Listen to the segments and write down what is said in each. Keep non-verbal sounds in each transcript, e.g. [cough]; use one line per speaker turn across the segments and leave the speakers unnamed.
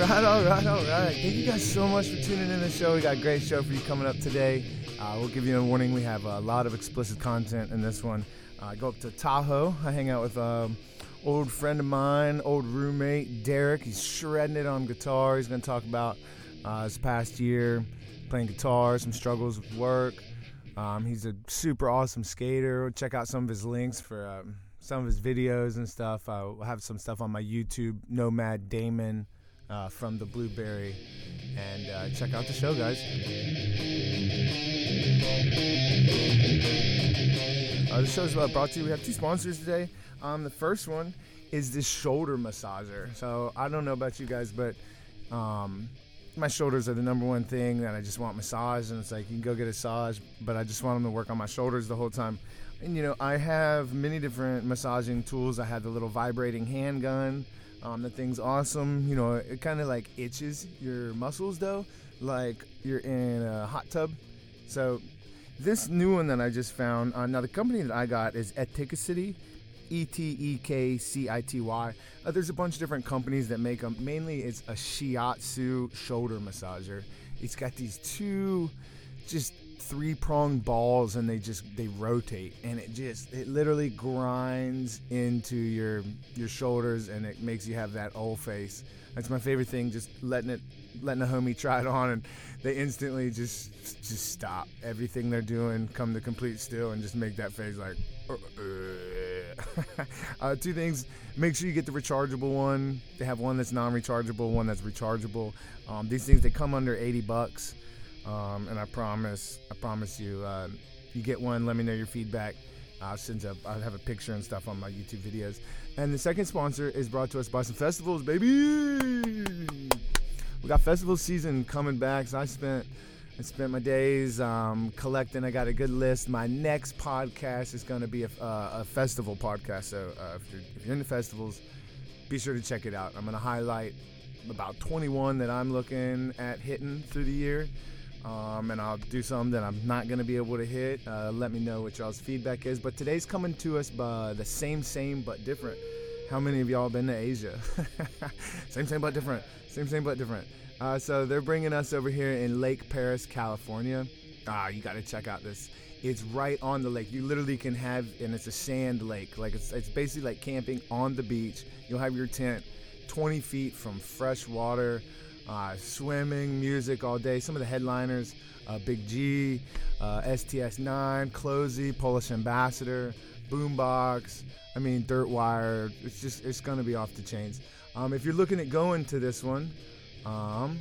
right, all right, all right. Thank you guys so much for tuning in the show. We got a great show for you coming up today. Uh, we'll give you a warning. We have a lot of explicit content in this one. Uh, I go up to Tahoe. I hang out with um, old friend of mine, old roommate Derek. He's shredding it on guitar. He's going to talk about uh, his past year playing guitar, some struggles with work. Um, he's a super awesome skater. Check out some of his links for um, some of his videos and stuff. I'll have some stuff on my YouTube, Nomad Damon uh, from the Blueberry. And uh, check out the show, guys. Uh, the uh, brought to you. We have two sponsors today. Um, the first one is this shoulder massager. So I don't know about you guys, but um, my shoulders are the number one thing that I just want massage, and it's like you can go get a massage, but I just want them to work on my shoulders the whole time. And you know, I have many different massaging tools. I have the little vibrating handgun. Um, the thing's awesome. You know, it kind of like itches your muscles though, like you're in a hot tub. So this new one that I just found. Uh, now the company that I got is Etekcity. E T E K C I T Y. Uh, there's a bunch of different companies that make them. Mainly, it's a shiatsu shoulder massager. It's got these two, just three pronged balls, and they just they rotate, and it just it literally grinds into your your shoulders, and it makes you have that old face. That's my favorite thing. Just letting it, letting a homie try it on, and they instantly just just stop everything they're doing, come to complete still, and just make that face like. Uh, uh. [laughs] uh, two things. Make sure you get the rechargeable one. They have one that's non-rechargeable, one that's rechargeable. Um, these things they come under 80 bucks, um, and I promise, I promise you, uh, you get one. Let me know your feedback. I'll send up. I'll have a picture and stuff on my YouTube videos. And the second sponsor is brought to us by some festivals, baby. We got festival season coming back, so I spent I spent my days um, collecting. I got a good list. My next podcast is going to be a, uh, a, festival podcast. So uh, if, you're, if, you're, into festivals, be sure to check it out. I'm going to highlight about 21 that I'm looking at hitting through the year. Um, and I'll do something that I'm not going to be able to hit. Uh, let me know what y'all's feedback is. But today's coming to us by the same, same, but different. How many of y'all been to Asia? [laughs] same, same, but different. Same, same, but different. Uh, so they're bringing us over here in Lake Perris, California. Ah, you got to check out this. It's right on the lake. You literally can have, and it's a sand lake. Like it's, it's basically like camping on the beach. You'll have your tent 20 feet from fresh water, uh, swimming, music all day. Some of the headliners, uh, Big G, uh, STS9, CloZee, Polish Ambassador, Boombox. I mean, Dirtwire. It's just, it's gonna be off the chains. Um, if you're looking at going to this one, um,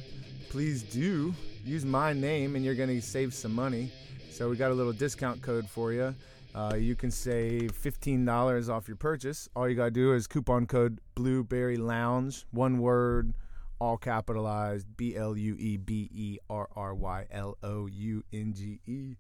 please do use my name and you're going to save some money. So we got a little discount code for you. Uh, you can save $15 off your purchase. All you got to do is coupon code Blueberry Lounge, one word, all capitalized B L U E B E R R Y L O U N G E.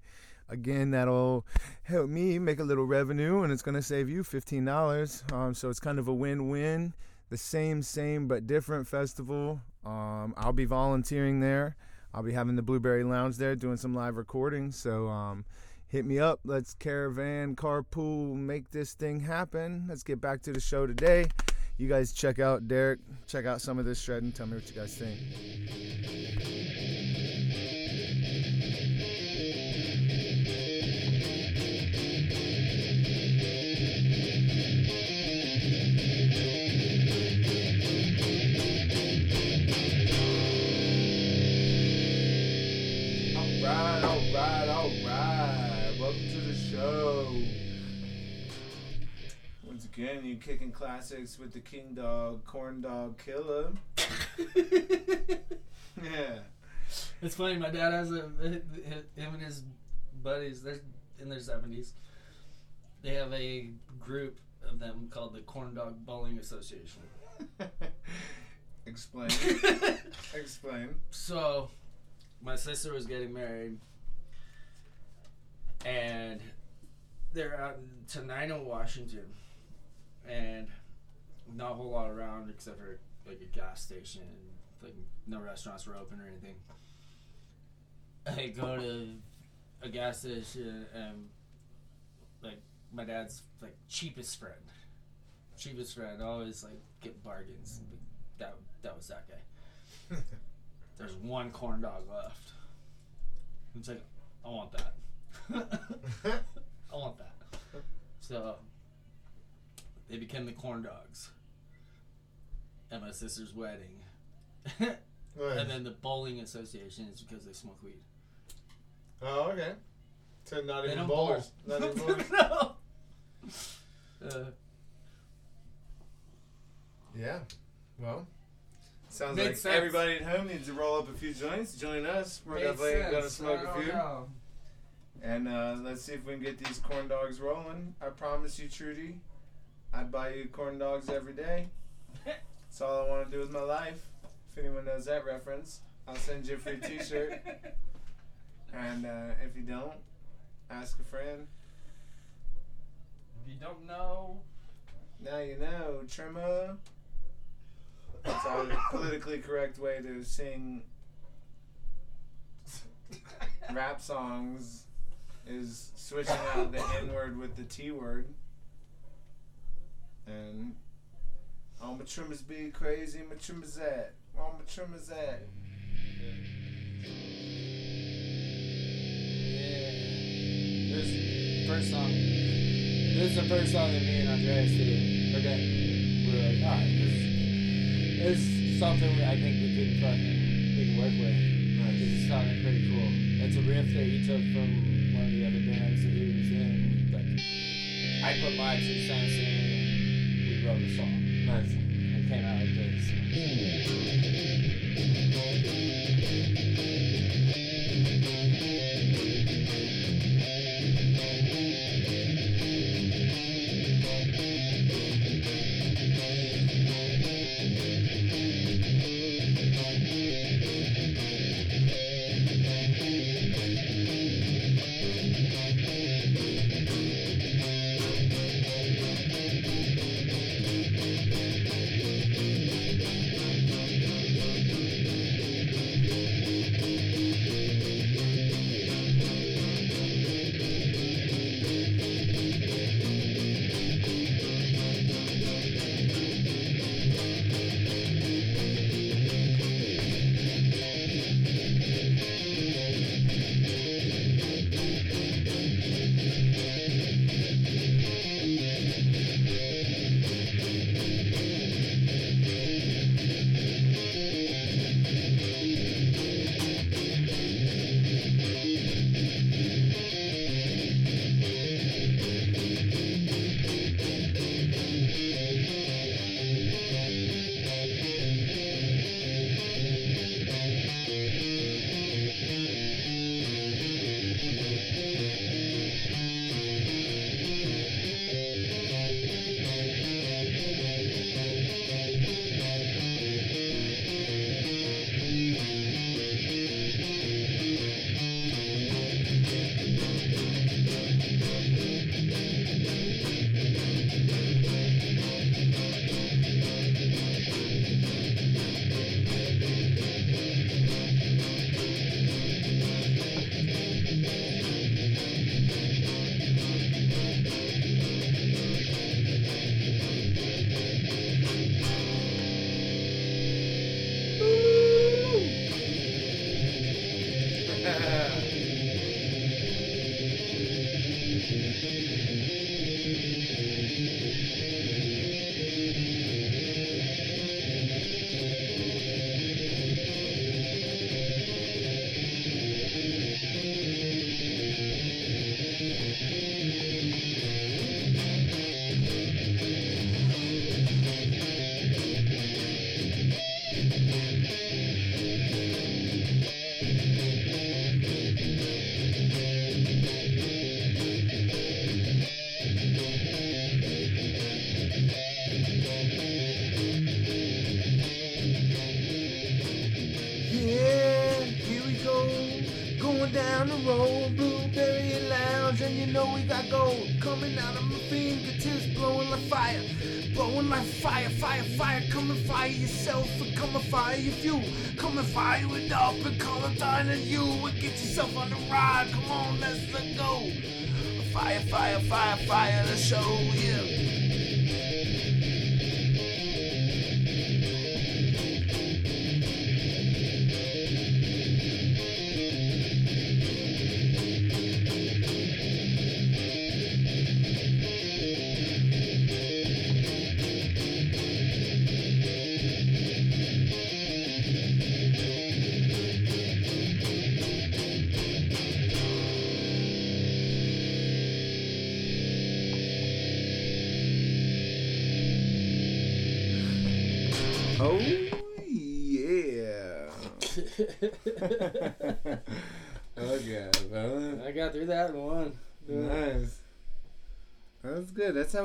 Again, that'll help me make a little revenue and it's going to save you $15. Um, so it's kind of a win win. The same, same, but different festival. Um, I'll be volunteering there. I'll be having the Blueberry Lounge there doing some live recordings. So um, hit me up. Let's caravan, carpool, make this thing happen. Let's get back to the show today. You guys check out Derek, check out some of this shred, and tell me what you guys think. Again, you kicking classics with the King Dog, Corn Dog Killer. [laughs] yeah.
It's funny. My dad has a him and his buddies. They're in their seventies. They have a group of them called the Corn Dog Bowling Association. [laughs]
Explain. [laughs] Explain.
So, my sister was getting married, and they're out in Tenino, oh Washington and not a whole lot around except for like a gas station. Like no restaurants were open or anything. [laughs] I go to a gas station and like my dad's like cheapest friend, cheapest friend. always like get bargains. That that was that guy. [laughs] There's one corn dog left. It's like, I want that. [laughs] I want that. So they became the corn dogs at my sister's wedding. [laughs] and then the bowling association is because they smoke weed.
oh, okay. So not
They
even
don't
bowlers.
bowl.
Not even [laughs] bowlers.
no. Uh,
Yeah. Well, sounds like
sense.
everybody at home needs to roll up a few joints. Join us. We're definitely gonna smoke a few. And uh, let's see if we can get these corn dogs rolling. I promise you, Trudy, I'd buy you corn dogs every day. That's all I want to do with my life. If anyone knows that reference, I'll send you a free T-shirt. [laughs] And uh, if you don't, ask a friend.
If you don't know,
Now you know, Trimmer. That's our politically correct way to sing rap songs is switching out the N word with the T word. And all my trimmers be crazy, my trimmers at. All my trimmers at.
Yeah. This first song. This is the first song that me and Andreas did. Okay. We were like, alright, this, this is something we, I think we could fucking we can work with. This is sounding pretty cool. It's a riff that he took from one of the other bands that he was in. Like, I put my two cents in, wrote a song.
Nice.
It came out like this.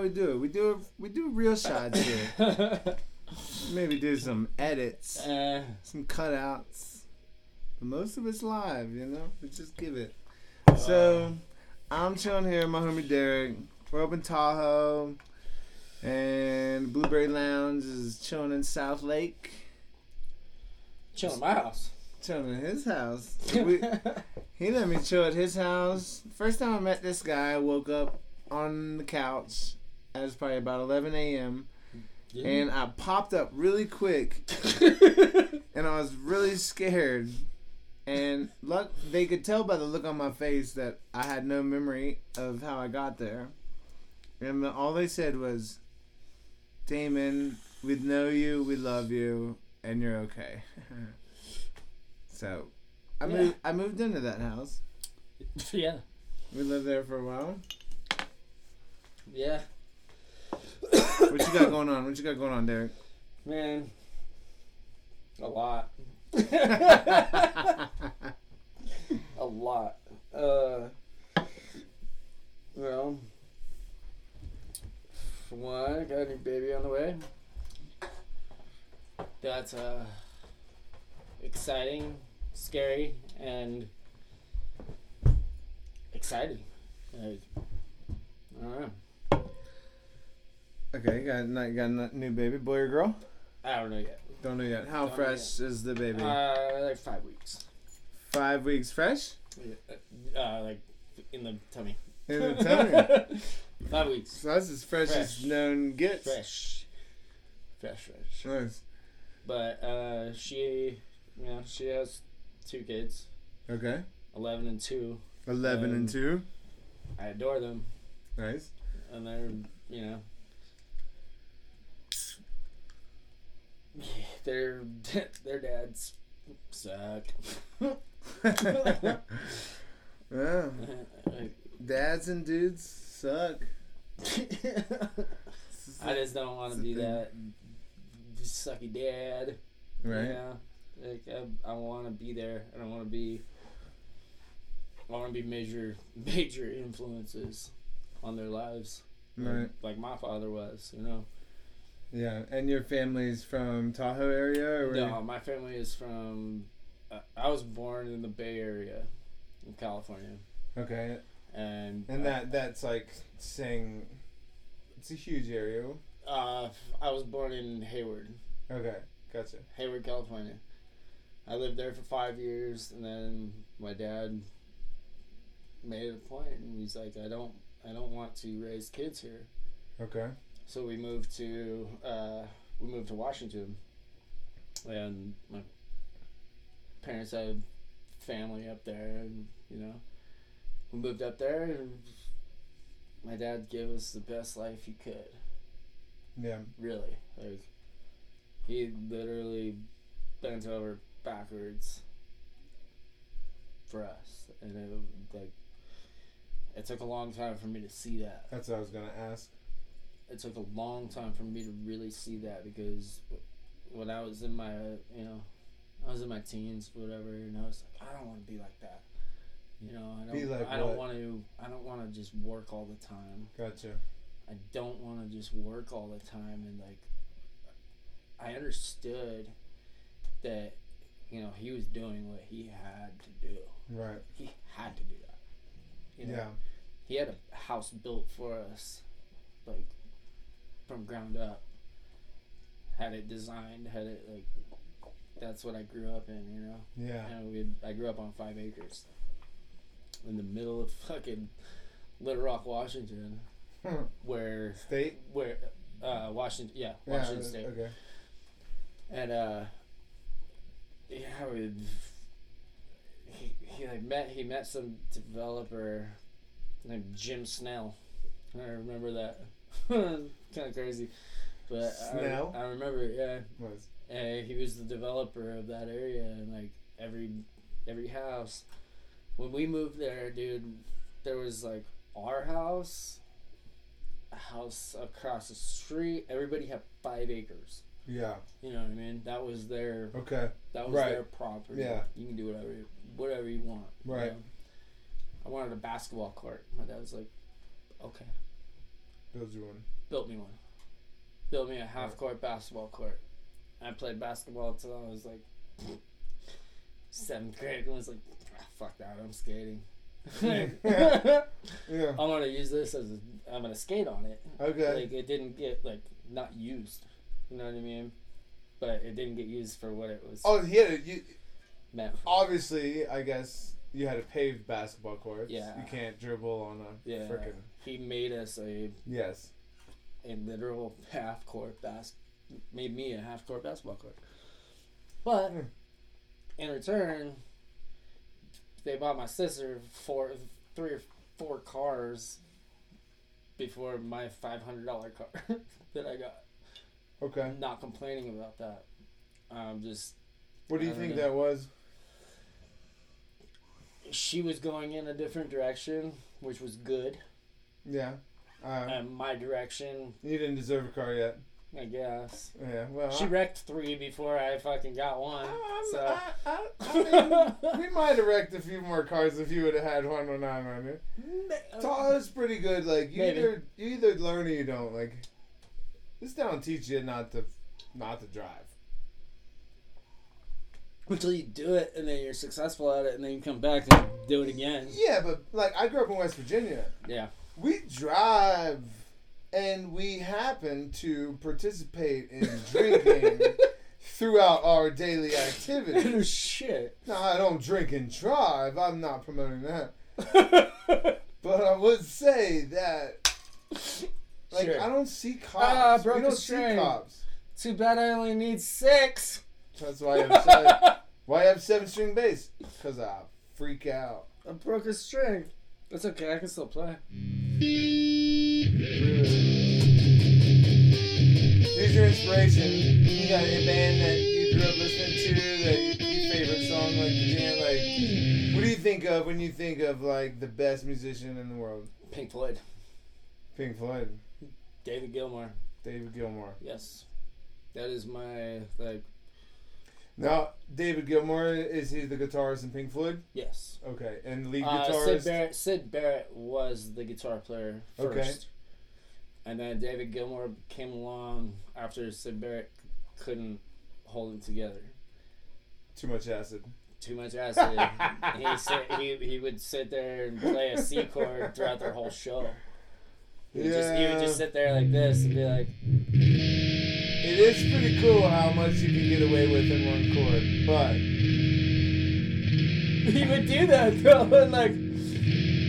We
do it. We do. We do real shots [laughs] here. Maybe do some edits,
uh,
some cutouts. But most of it's live, you know. We just give it. So, I'm chilling here, with my homie Derek. We're up in Tahoe, and Blueberry Lounge is chilling in South Lake.
chilling my house.
Chilling in his house. [laughs] We, he let me chill at his house. First time I met this guy, I woke up on the couch. It was probably about 11 a.m. And I popped up really quick, [laughs] and I was really scared. And luck, they could tell by the look on my face that I had no memory of how I got there. And all they said was, "Damon, we know you, we love you, and you're okay." [laughs] so, I
Yeah.
moved. I moved into that house. [laughs]
yeah.
We lived there for a while.
Yeah.
What you got going on? What you got going on, Derek?
Man. A lot. [laughs] a lot. Uh, well, for one, I got a new baby on the way. That's uh, exciting, scary, and exciting. Like, I don't know.
Okay, you got got a new baby, boy or girl?
I don't know yet.
Don't know yet. How
Don't know
fresh is the baby?
Uh, like five weeks.
Five weeks fresh
Uh, like in the tummy.
in the [laughs] tummy.
Five weeks.
so that's as fresh, as
Fresh.
known gets.
Fresh. Fresh, fresh.
Nice.
But uh, she, you know, she has two kids,
Okay.
eleven and two.
Eleven
Um,
and two.
I adore them,
Nice.
and they're, you know, [laughs] their [laughs] their dads suck.
yeah. [laughs] Dads and dudes suck.
I just don't want to be that sucky dad.
Right.
Yeah. Like I, I want to be there. I don't want to be. I want to be major, major influences on their lives.
Right.
Like my father was, you know.
Yeah. And your family's from Tahoe area, or
No, my family is from. Uh, I was born in the Bay Area, in California,
Okay.
and
And that that's like saying it's a huge area.
Uh, I was born in Hayward,
Okay. Gotcha.
Hayward, California. I lived there for five years, and then my dad made it a point, and he's like, "I don't, I don't want to raise kids here."
Okay.
So we moved to, uh, we moved to Washington, and my parents had family up there, and you know, we moved up there, and my dad gave us the best life he could.
Yeah.
really. Like he literally bent over backwards for us. And it like it took a long time for me to see that.
That's what I was gonna ask.
It took a long time for me to really see that because when I was in my you know I was in my teens whatever and I was like I don't want to be like that you know I don't
like
I don't want to I don't want to just work all the time
Gotcha.
I don't want to just work all the time and like I understood that you know he was doing what he had to do.
Right.
He had to do that. You know?
Yeah.
He had a house built for us like from ground up. Had it designed, had it like that's what I grew up in, you know.
Yeah.
And we I grew up on 5 acres in the middle of fucking Littlerock, Washington, where
State.
where uh Washington yeah Washington
yeah.
State
Okay.
and uh yeah we he, he like met he met some developer named Jim Snell I remember that [laughs] kind of crazy but
Snell?
I, I remember yeah
Was.
and he was the developer of that area and like every every house when we moved there dude there was like our house a house across the street everybody had five acres
Yeah.
You know what I mean? That was their
Okay.
that was
Right.
their property.
Yeah.
You can do whatever you, whatever you want. you
Right.
know? I wanted a basketball court. My dad was like, okay.
Build you one.
Built me one. Built me a half court basketball court. I played basketball until I was like seventh grade and was like, ah, fuck that, I'm skating. [laughs]
Yeah.
I'm gonna use this as a, I'm gonna skate on it.
Okay.
Like it didn't get like not used. You know what I mean? But it didn't get used for what it was
oh, he had a, you.
meant for.
Obviously, I guess you had a paved basketball court.
Yeah.
You can't dribble on a
Yeah.
frickin'
He made us a
yes.
A literal half court bas made me a half court basketball court. But
Hmm.
in return, they bought my sister four, three or four cars before my five hundred dollar car [laughs] that I got.
Okay.
I'm not complaining about that. Um, just
What do you think
know.
that was?
she was going in a different direction, which was good.
Yeah. Uh,
and my direction,
you didn't deserve a car yet.
I guess.
Yeah. Well.
She
I-
wrecked three before I fucking got one.
Oh, I'm-
So
I, I, [laughs] mean, we might have wrecked a few more cars if you would have had one when I'm on it. Tall is pretty good. Like you
Maybe.
either you either learn or you don't. Like this don't teach you not to not to drive.
until you do it and then you're successful at it and then you come back and do it again.
Yeah, but like I grew up in West Virginia.
Yeah.
We drive and we happen to participate in [laughs] drinking throughout our daily activities. [laughs]
Shit.
Now I don't drink and drive. I'm not promoting that. [laughs] But I would say that like
Sure.
I don't see cops.
Ah, broke
we
a
don't see
string.
cops.
Too bad I only need six.
That's why I have seven, why I have seven string bass. Cause I freak out.
I broke a string. That's okay. I can still play.
Who's your inspiration? You got a band that you grew up listening to that your favorite song like the band like what do you think of when you think of like the best musician in the world?
Pink Floyd.
Pink Floyd,
David Gilmour.
David Gilmour.
Yes. That is my like.
Now, David Gilmour is he the guitarist in Pink Floyd?
Yes.
Okay, and lead
Uh,
guitarist.
Syd Barrett. Syd Barrett was the guitar player first.
Okay.
And then David Gilmour came along after Syd Barrett couldn't hold it together.
Too much acid.
Too much [laughs] acid. he, sit, he he would sit there and play a C chord throughout their whole show. He would, just, he would just sit there like this and be like,
It is pretty cool how much you can get away with in one chord, but [laughs]
he would do that though, [laughs] and like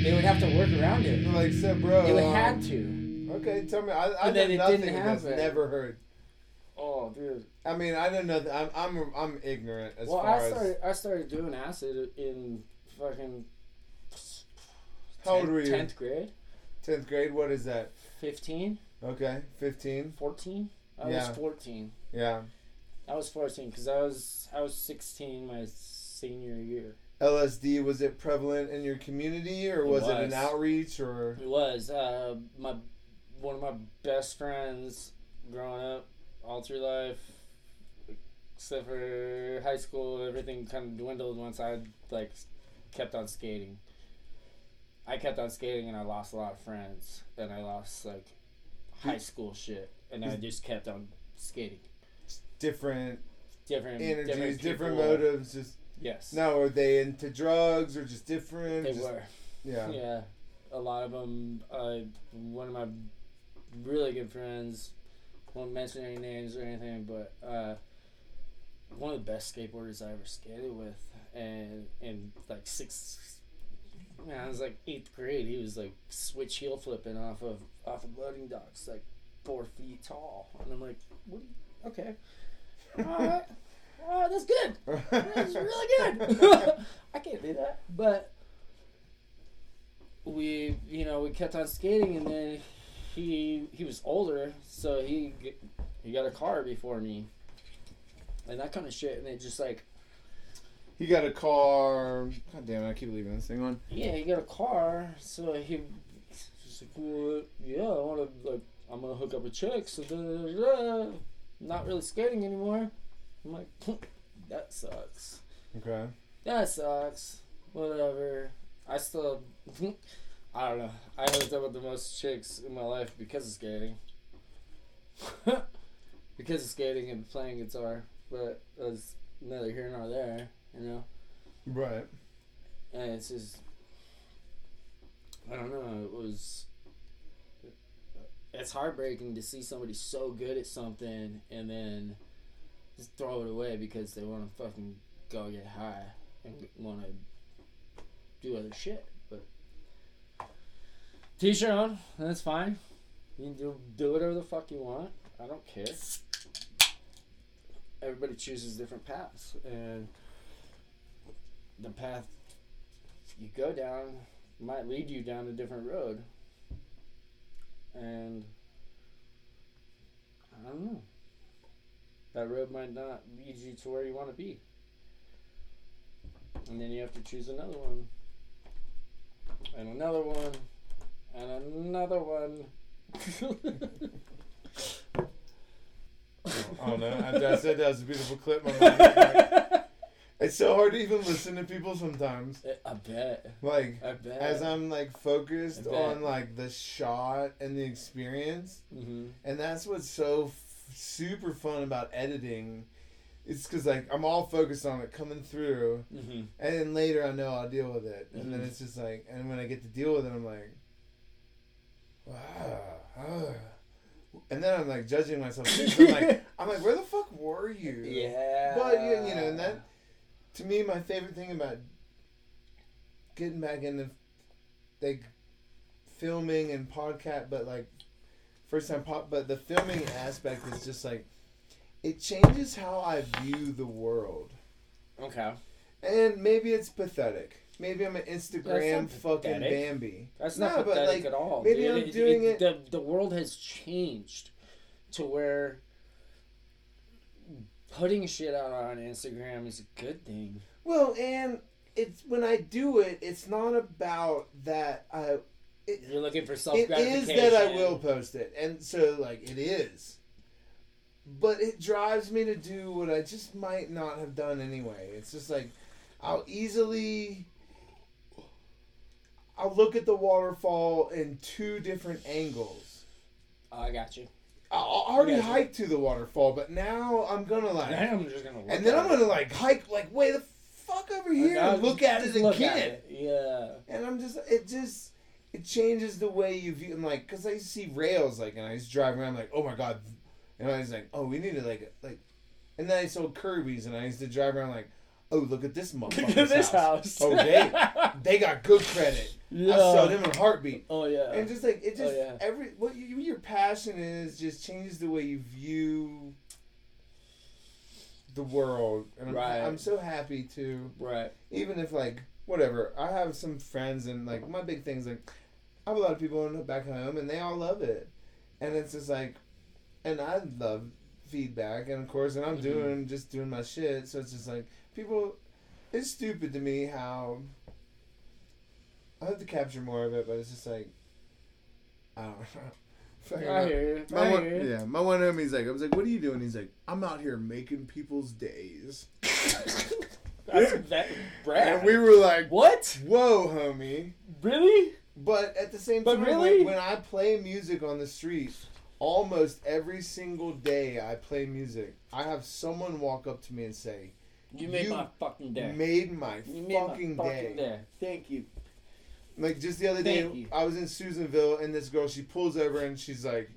they would have to work around it.
like said, bro.
They would
um,
had to.
Okay, tell me. I, I
But
know nothing
didn't
of
happen.
Never heard.
Oh, dude.
I mean, I don't know. That I'm I'm I'm ignorant as
well,
far
I
as
started I started doing acid in fucking.
How old were you?
Tenth grade.
tenth grade. What is that?
15,
Okay, fifteen.
14. I
Yeah.
was 14.
Yeah.
I was 14 because I was I was 16 my senior year.
LSD was it prevalent in your community or
It
was, it an outreach or?
It was uh, my one of my best friends growing up, all through life, except for high school. Everything kind of dwindled once I like kept on skating. I kept on skating and I lost a lot of friends and I lost like high school shit and I just kept on skating.
Different
Different
energies, different,
people.
motives. Just
Yes,
now, are they into drugs or just different?
they
Just-
were.
Yeah.
Yeah, a lot of them. Uh, one of my really good friends, won't mention any names or anything, but uh, one of the best skateboarders I ever skated with, and in like six, man, I was like eighth grade. He was like switch heel flipping off of off of loading docks, like four feet tall, and I'm like, what? you- Okay, [laughs] all right. Oh, that's good. That's really good. [laughs] I can't do that. But we, you know, we kept on skating, and then he he was older, so he he got a car before me, and that kind of shit. And it just like,
he got a car. God damn it! I keep leaving this thing on.
yeah, he got a car, so he just like, well, yeah, I want to like, I'm gonna hook up a chick, so da, da, da. not really skating anymore. I'm like, [laughs] that sucks.
Okay.
That sucks. Whatever. I still, [laughs] I don't know. I hooked up with the most chicks in my life because of skating. [laughs] because of skating and playing guitar, but that's neither here nor there, you know.
Right.
And it's just, I don't know. It was. It's heartbreaking to see somebody so good at something and then just throw it away because they want to fucking go get high and want to do other shit. But teach your own. That's fine. You can do do whatever the fuck you want. I don't care. Everybody chooses different paths, and the path you go down might lead you down a different road. And I don't know. That road might not lead you to where you want to be. And then you have to choose another one. And another one. And another one. [laughs]
I don't know. I said that was a beautiful clip, my mind went blank. It's so hard to even listen to people sometimes.
I bet.
Like
I bet.
as I'm like focused on like the shot and the experience,
hmm
and that's what's so f- super fun about editing. It's because like I'm all focused on it coming through,
hmm
and then later I know I'll deal with it, and then
Mhm.
it's just like, and when I get to deal with it, I'm like, wow, ah. and then I'm like judging myself. [laughs] I'm like, I'm like, where the fuck were you?
Yeah.
But you, you know, and that to me, my favorite thing about getting back into like filming and podcast, but like first time pop, but the filming aspect is just like it changes how I view the world,
Okay.
and maybe it's pathetic. Maybe I'm an Instagram fucking
pathetic.
Bambi.
That's
No,
not
but,
pathetic
like,
at all.
maybe
dude.
I'm doing it-
The, the world has changed to where putting shit out on Instagram is a good thing.
Well, and it's when I do it, it's not about that I. It,
You're looking for self
It
gratification.
is that I will post it, and so like it is. But it drives me to do what I just might not have done anyway. It's just like I'll easily I'll look at the waterfall in two different angles.
Oh, I got you.
I already
Yeah.
hiked to the waterfall, but now I'm gonna like,
I'm just gonna.
And then I'm gonna like hike like way the fuck over here and look at it again.
it. Yeah.
And I'm just, it just, it changes the way you view. I'm like, cause I used to see rails, like, and I used to drive around, like, oh my god, and I was like, oh, we need to like, like, and then I saw Kirby's, and I used to drive around like, oh, look at this [laughs] motherfucker's
this
house.
house.
Oh, they, [laughs] they got good credit. I saw them in a heartbeat.
Oh yeah.
And just like it, just
Oh, yeah.
every what you, your passion is just changes the way you view the world, and I'm,
Right.
I'm so happy to
right.
even if like whatever i have some friends and like my big things like i have a lot of people in, back home and they all love it and it's just like and i love feedback and of course and i'm
Mhm.
doing just doing my shit so it's just like people it's stupid to me how i hope to capture more of it but it's just like i don't know [laughs] Fucking
I hear you.
my
I
one,
hear you.
yeah, my one homie's like, I was like, "What are you doing?" He's like, "I'm out here making people's days." [laughs]
That's [laughs] that, Brad.
And we were like,
what?
"Whoa, homie!"
Really?
But at the same
But
time,
really?
when, when I play music on the street, almost every single day I play music, I have someone walk up to me and say,
You made
You
my fucking day.
"Made my
you made
fucking, day.
fucking day. Thank you.
Like just the other
Thank
day,
you.
I was in Susanville, and this girl she pulls over and she's like,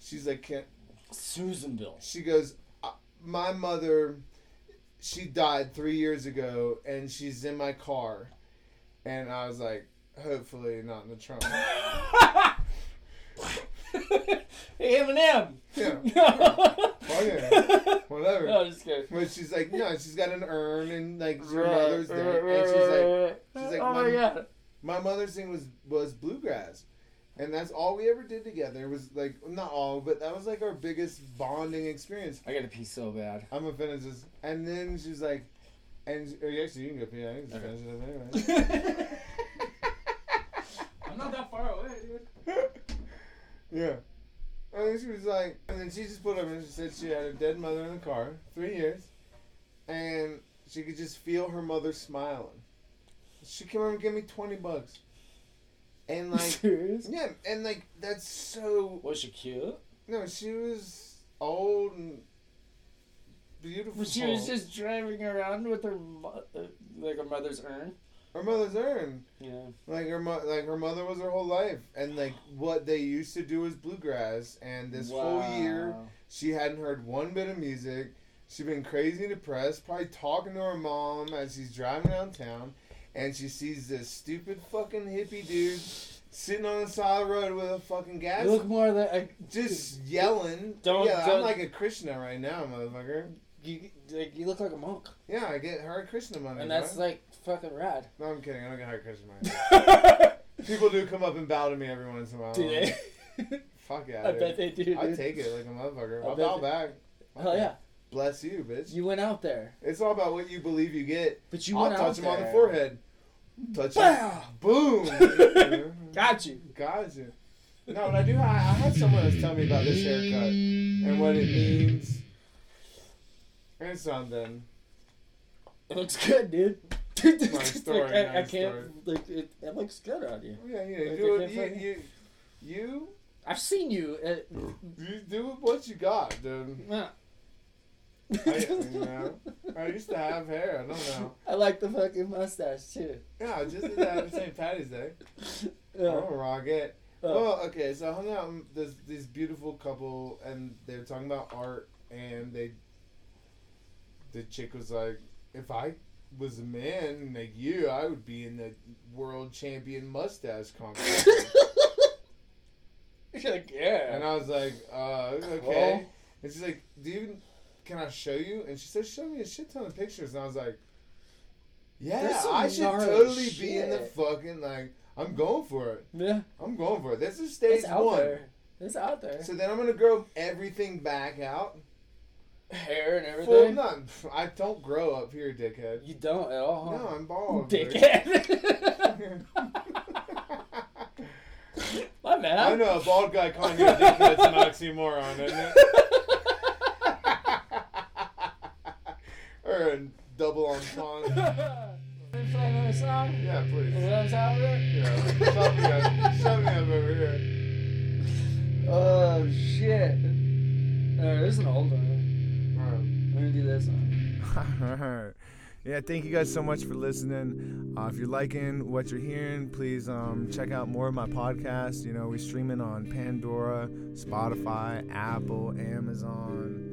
she's like, can't.
Susanville.
she goes, "Uh, my mother, she died three years ago, and she's in my car, and I was like, hopefully not in the trunk. [laughs]
Eminem.
Yeah.
no.
Fuck it. Whatever.
No, just kidding.
But she's like, no, she's got an urn and like her
Right,
mother's
right,
there,
right,
and she's like, she's like,
oh my
"Mom,
god.
My mother's thing was was bluegrass, and that's all we ever did together. Was like not all, but that was like our biggest bonding experience.
I gotta pee so bad.
I'm gonna finish this, and then she's like, and oh, or actually you can go pee. I can just
Okay.
finish it up anyway. [laughs]
I'm not that far away, dude. [laughs]
yeah. And then she was like, and then she just put up and she said she had a dead mother in the car, three years, and she could just feel her mother smiling. She came over and gave me twenty bucks, and like,
Serious?
yeah, and like that's so.
Was she cute?
No, she was old and beautiful.
She was just driving around with her, mo- uh, like her mother's urn.
her mother's urn.
Yeah.
Like her mo- like her mother was her whole life, and like what they used to do was bluegrass, and this whole year she hadn't heard one bit of music. She'd been crazy depressed, probably talking to her mom as she's driving down town, and she sees this stupid fucking hippie dude sitting on the side of the road with a fucking gas,
You look more like a,
just yelling.
Don't-
yeah, I'm like a Krishna right now, motherfucker.
you, like, you look like a monk,
Yeah, I get Hare Krishna money.
and that's
right?
like fucking rad.
no, I'm kidding. I don't get Hare Krishna money. [laughs] People do come up and bow to me every once in a while.
Do they?
Fuck yeah. [laughs]
I
dude.
bet they do.
I take it like a motherfucker.
I
I'll
bet
bow
they-
back.
Hell yeah,
Bless you, bitch.
you went out there,
It's all about what you believe you get.
but you
I'll
went
touch
out
him
there.
on the forehead. Touch him.
Wow.
Boom. [laughs]
Got you.
Got you. No, and I do. I, I had someone that's telling me about this haircut and what it means and something.
It looks good, dude. [laughs]
Nice story,
Like, I, can't.
story.
Like it, it looks good on you.
Yeah, yeah.
Like,
Do
I
it. You,
can't
you, you,
I've seen you. At,
you do what you got, dude.
yeah.
I, you know, I used to have hair. I don't know.
I like the fucking mustache too.
Yeah, I just did that at St. Patty's Day. I
Yeah.
don't rock it.
Uh,
Well, okay, so I hung out with this this beautiful couple, and they were talking about art, and they, the chick was like, "If I was a man like you, I would be in the world champion mustache competition."
You're [laughs] like, yeah.
and I was like, uh, "Okay." And she's like, "Do you? Can I show you?" And she said, "Show me a shit ton of pictures." And I was like, "Yeah, I should totally be in the fucking like." I'm going for it.
yeah.
I'm going for it. This is stage
It's out
one.
there. It's out there.
So then I'm gonna grow everything back out.
Hair and everything.
Full, none. I don't grow up here, dickhead.
You don't at all.
No, I'm bald.
Dickhead. [laughs] My man.
I know a bald guy calling you a dickhead's an oxymoron, isn't it? Or a double entendre. [laughs]
Wanna play another song?
Yeah, please.
What time is it?
Yeah, shut me up. Shut me up over here.
Oh shit. Alright, this is an old one.
Alright.
I'm gonna do this one.
Alright. [laughs] Yeah, thank you guys so much for listening. Uh, if you're liking what you're hearing, please um, check out more of my podcast. You know, we're streaming on Pandora, Spotify, Apple, Amazon.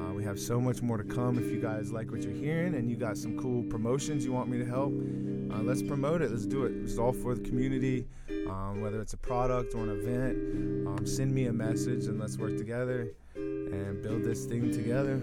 Uh, we have so much more to come. If you guys like what you're hearing and you got some cool promotions you want me to help, uh, let's promote it. Let's do it. It's all for the community, um, whether it's a product or an event. Um, send me a message and let's work together and build this thing together.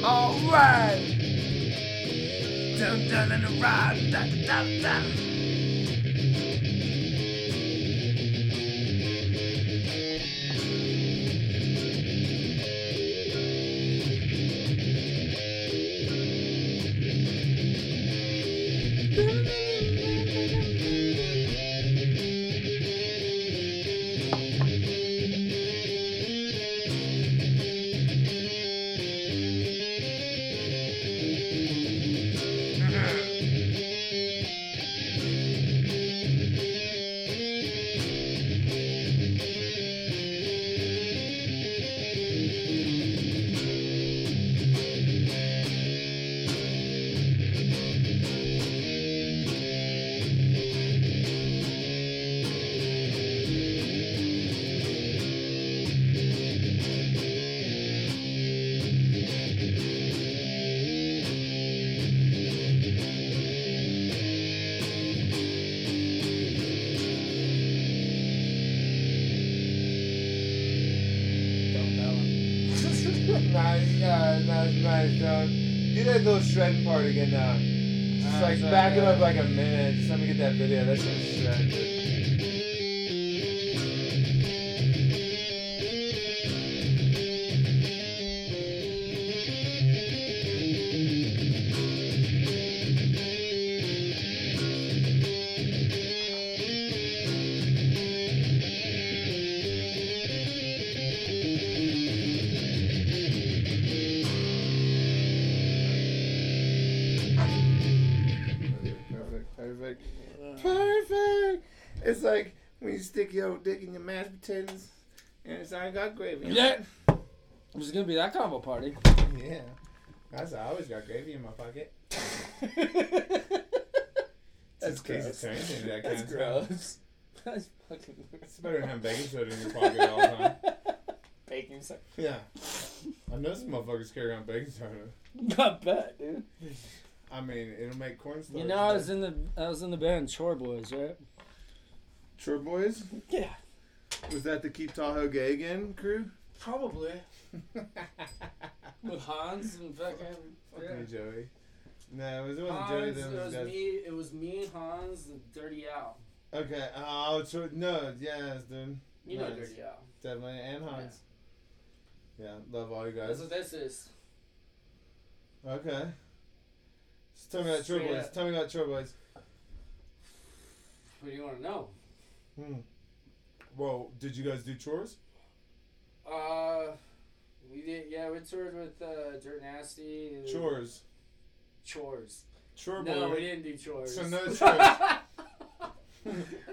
Go.
All right. Dun dun and a ride. Dun dun dun.
Potatoes and it's already got gravy. on
Yeah.
it.
It's gonna be that combo party.
Yeah. That's I always got gravy in my pocket.
That's [laughs]
Just in case
gross.
it's anything that
That's
kind
gross. [laughs] That's fucking
It's better than having baking soda in your pocket all the time. [laughs]
Baking soda.
Yeah. I know some motherfuckers carry around baking soda.
I bet, dude.
I mean, it'll make cornstarch.
You know, I was in the I was in the band Chore Boys, right?
Chore Boys?
Yeah,
Was that the Keep Tahoe Gay Again crew?
probably [laughs] with Hans and fucking.
Fuck
Yeah.
me, Joey. No, it, was, it wasn't Joey.
Hans,
That
it
was
was me. It was me, Hans, and Dirty Al.
Okay. Oh, Chore, no, yes, dude.
You know. Dirty Al.
Definitely. And Hans. Yeah, love all you guys.
That's what this is.
Okay. So tell me about Chore Boys. Tell me about Chore Boys.
What do you want to know?
Hmm. Well, did you guys do chores?
Uh, we did. Yeah, we toured with uh, Dirt Nasty. and-
Chores.
Chores.
Chore
No,
Boy.
we didn't do chores.
So no [laughs] chores.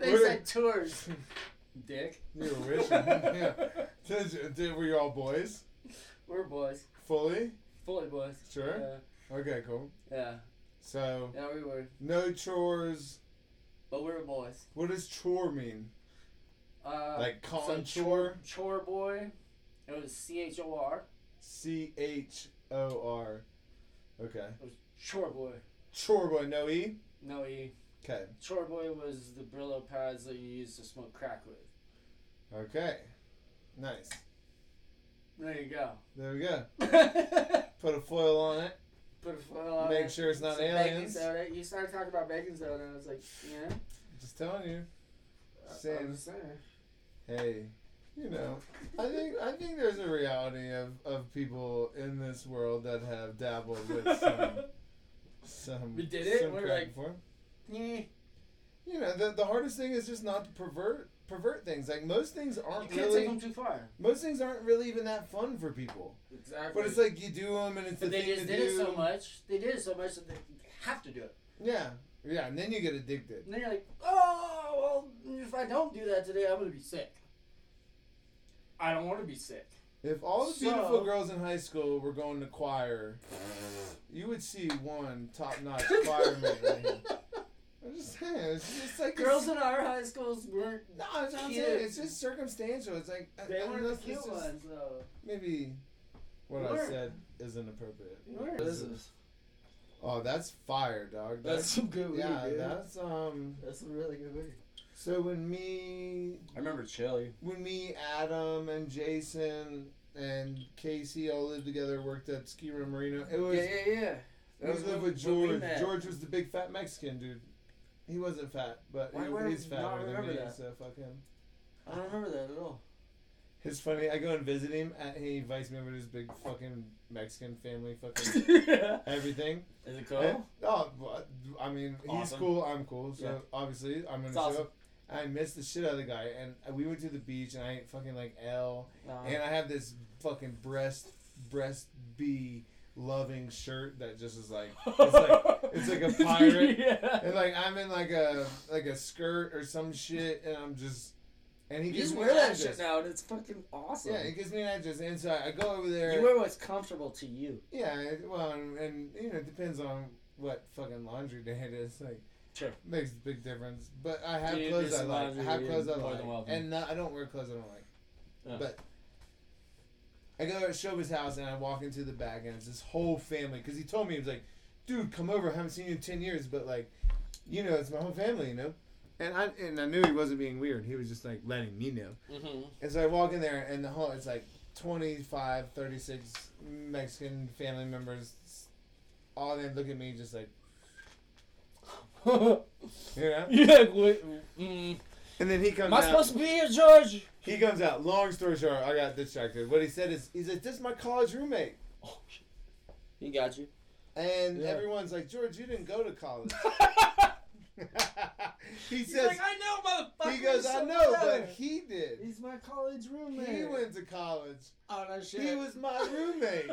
they
What-
said tours. [laughs] Dick.
You were wishing. [laughs] yeah. Did, did, were you all boys?
We're boys.
Fully?
Fully boys.
Sure. Okay, cool.
Yeah. Yeah.
So,
Yeah, we were.
no chores.
But we were boys.
What does chore mean?
Uh,
Like con
chore. Chore boy. It was C H O R.
C H O R. Okay.
It was chore boy.
Chore boy, no E?
No E.
Okay.
Chore boy was the Brillo pads that you used to smoke crack with.
Okay. Nice.
There you go.
There we go. [laughs]
Put
a foil on it.
Put a foil on
Make
it.
sure it's not
Some
aliens.
soda. You started talking about baking soda, and I was like, yeah.
Just telling you.
I
Saying.
was saying.
Hey, you know, I think I think there's a reality of, of people in this world that have dabbled with some some.
We did it?
Some
We're like-
before.
Yeah.
You know, the, the hardest thing is just not to pervert pervert things. Like most things aren't
can't
really
take them too far.
most things aren't really even that fun for people.
Exactly.
But it's like you do them and it's
But
the
they
thing
just
to
did
do.
it so much. They did it so much that they have to do it.
Yeah, yeah, and then you get addicted.
And then you're like, oh, well, if I don't do that today, I'm going to be sick. I don't want to be sick.
If all the
So-
beautiful girls in high school were going to choir, you would see one top notch [laughs] choir man right here. I'm just saying, it's just like
Girls in our high schools weren't.
No, that's what I'm
Cute.
saying. It's just circumstantial. It's like
They
I-
weren't the cute ones, though.
Maybe what
They
I said isn't appropriate.
What is this?
Oh, that's fire, dog.
That's some good weed,
yeah.
dude.
That's um.
That's some really good weed.
So when me,
I remember Chili.
when me, Adam, and Jason and Casey all lived together, worked at Ski Run Marina. It was.
yeah, yeah, yeah.
We lived with
when we
George. George was the big fat Mexican dude. He wasn't fat, but
Why
he,
would I
he's
not
fatter than
remember
me,
that?
so fuck him.
I don't remember that at all.
It's funny. I go and visit him. And he invites me over to his big fucking Mexican family, fucking [laughs] everything.
Is it cool?
And- oh, I mean, he's cool. I'm cool. So
Yeah.
obviously, I'm gonna
It's
show
awesome.
up. I missed the shit out of the guy, and we went to the beach, and I ate fucking like L,
No.
and I have this fucking breast breast B loving shirt that just is like it's like [laughs] it's like a [laughs] pirate.
yeah.
and like I'm in like a like a skirt or some shit, and I'm just and he
You
gives
just
me
wear that shit now, and it's fucking awesome.
Yeah, he gives me an address, and so I go over there.
you wear what's comfortable to you.
Yeah, it- well, and, and you know, it depends on what fucking laundry day it is. Like,
Sure.
makes a big difference. But I have
You
clothes I
some
like. I
laundry,
have
you're
clothes I
more
like,
welcome.
and not, I don't wear clothes I don't like.
Yeah.
But I go to Shoba's house and I walk into the back and it's this whole family because he told me he was like, "Dude, come over. I haven't seen you in ten years, but like, you know, it's my whole family, you know." And I and I knew he wasn't being weird. He was just like letting me know.
Mm-hmm.
And so I walk in there, and the whole it's like 25, 36 Mexican family members, all them look at me just like, [laughs] you know? [laughs]
Yeah, wait, mm.
And then he comes
Am I
out.
supposed to be here, George?
He comes out. Long story short, I got distracted. What he said is, he's like, "This is my college roommate,"
Oh, shit. He got you.
and
Yeah.
everyone's like, "George, you didn't go to college." [laughs] [laughs] he
He's
says,
like, I know, motherfucker.
"He goes, I know, but he did.
He's my college roommate.
He went to college.
Oh, no shit.
He was my roommate.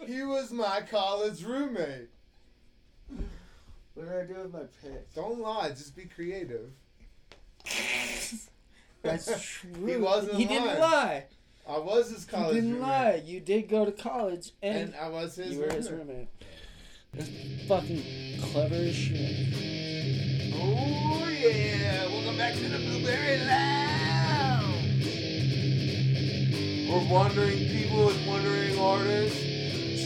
[laughs] he was my college roommate.
what did I do with my pick?
Don't lie. Just be creative." [laughs]
That's true.
He wasn't
He didn't lie.
I was his college
didn't
roommate,
lie. You did go to college, and,
and I was his
you were
roommate.
his roommate. That's fucking clever as shit.
Oh yeah! Welcome back to the Blueberry Lounge. We're wandering people with wandering orders,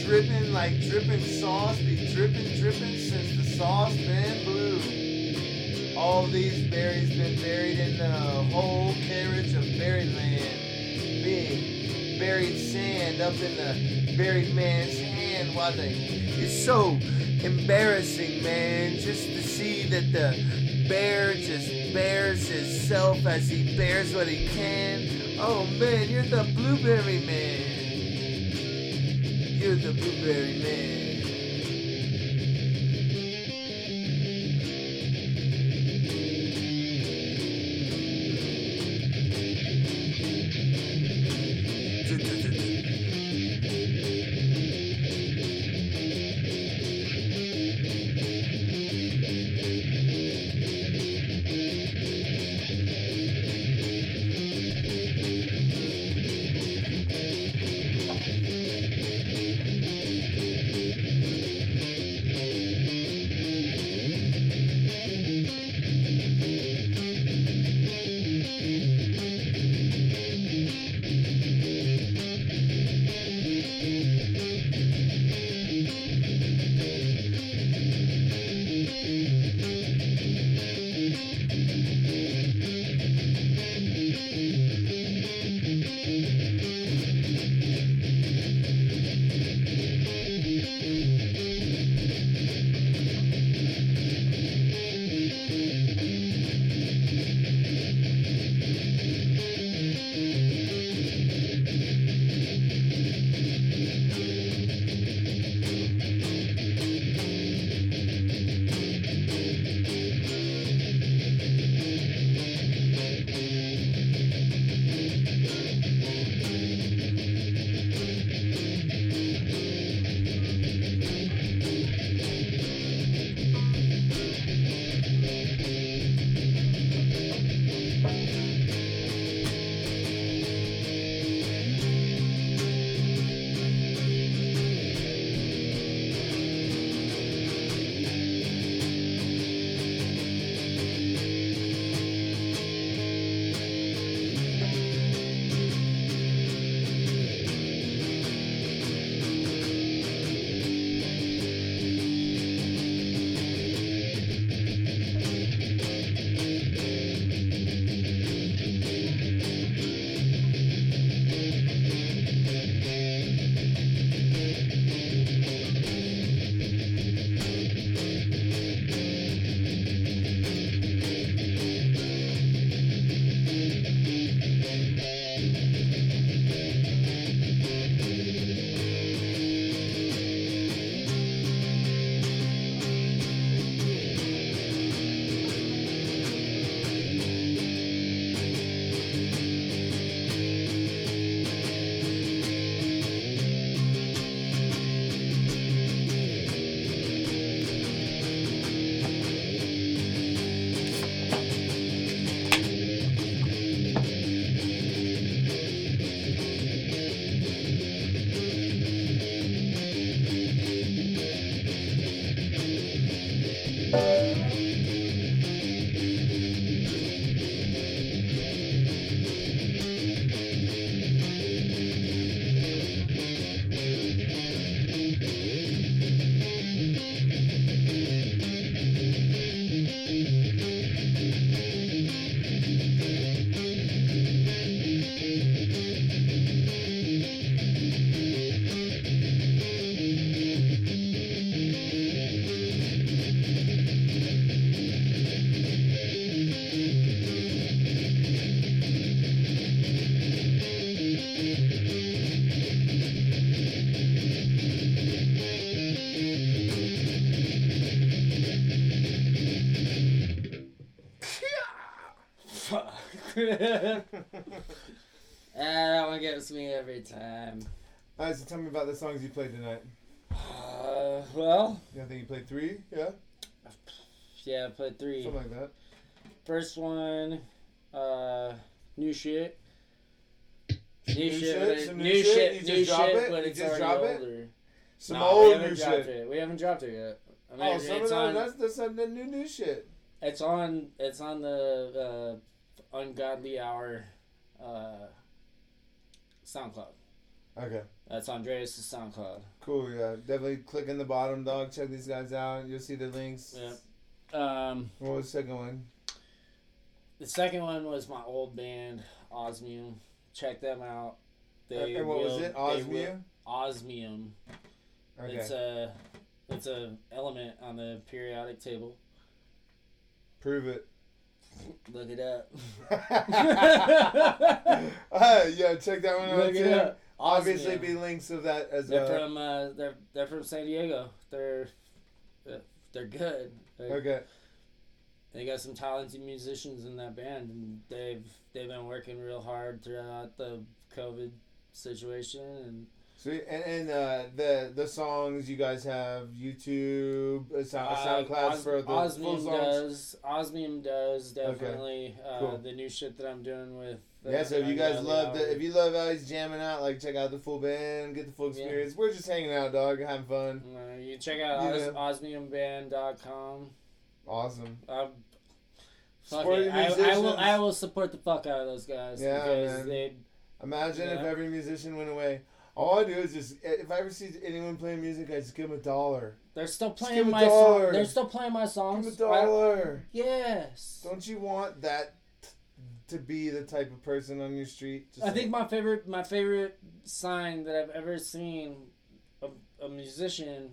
dripping like dripping sauce, be dripping, dripping since the sauce been blue. All these berries been buried in the whole carriage of buried land, being buried sand up in the buried man's hand it's so embarrassing, man, just to see that the bear just bears himself as he bears what he can. Oh man, you're the blueberry man. You're the blueberry man. [laughs]
that one gets me every time.
Alright, so tell me about the songs you played tonight.
Uh, well,
Yeah, I think you played three. Yeah,
yeah, I played three.
something like that.
First one, uh, new shit. New,
New
shit,
shit? Some new
new
shit?
shit,
You
new
just drop
shit,
it?
but
You
it's
just
already
drop it?
older.
Some
Nah, we
old new shit.
It. We haven't dropped it yet. I mean,
Oh, some of them,
on.
that's that's some the new new shit.
It's on. It's on the uh, Ungodly Hour, uh, SoundCloud.
Okay,
That's Andreas' SoundCloud.
cool. Yeah, definitely click in the bottom, dog. Check these guys out. You'll see the links.
Yeah. Um,
What was the second one?
the second one was my old band, Osmium. Check them out. They
and what was it?
they will- Osmium.
Okay.
It's a it's a element on the periodic table.
Prove it.
Look it up. [laughs]
uh, yeah, check that one out
Look
too.
it up.
Obviously,
Osmium.
be links of that as
They're
well.
from uh, they're they're from San Diego. They're uh, they're good. They're-
Okay.
They got some talented musicians in that band, and they've they've been working real hard throughout the COVID situation. And
And, and uh, the the songs you guys have YouTube, uh, sound,
uh,
SoundCloud
Os-
for the full
Osmium
songs.
does Osmium does definitely uh,
Cool.
the new shit that I'm doing with. Uh,
Yeah, so if you guys love the, if you love how he's jamming out, like check out the full band, get the full
Yeah.
experience. We're just hanging out, dog, having fun.
You check out
Yeah.
os- osmiumband.com.
Awesome.
Um, fuck
Support
I, I will. I will support the fuck out of those guys
Yeah,
because
man.
they.
Imagine if every musician went away. All I do is just if I ever see anyone playing music, I just give them a dollar.
They're still playing my songs. They're still playing my
Give
songs.
them a dollar.
I- yes.
Don't you want that t- to be the type of person on your street? Just
I think my favorite my favorite sign that I've ever seen a, a musician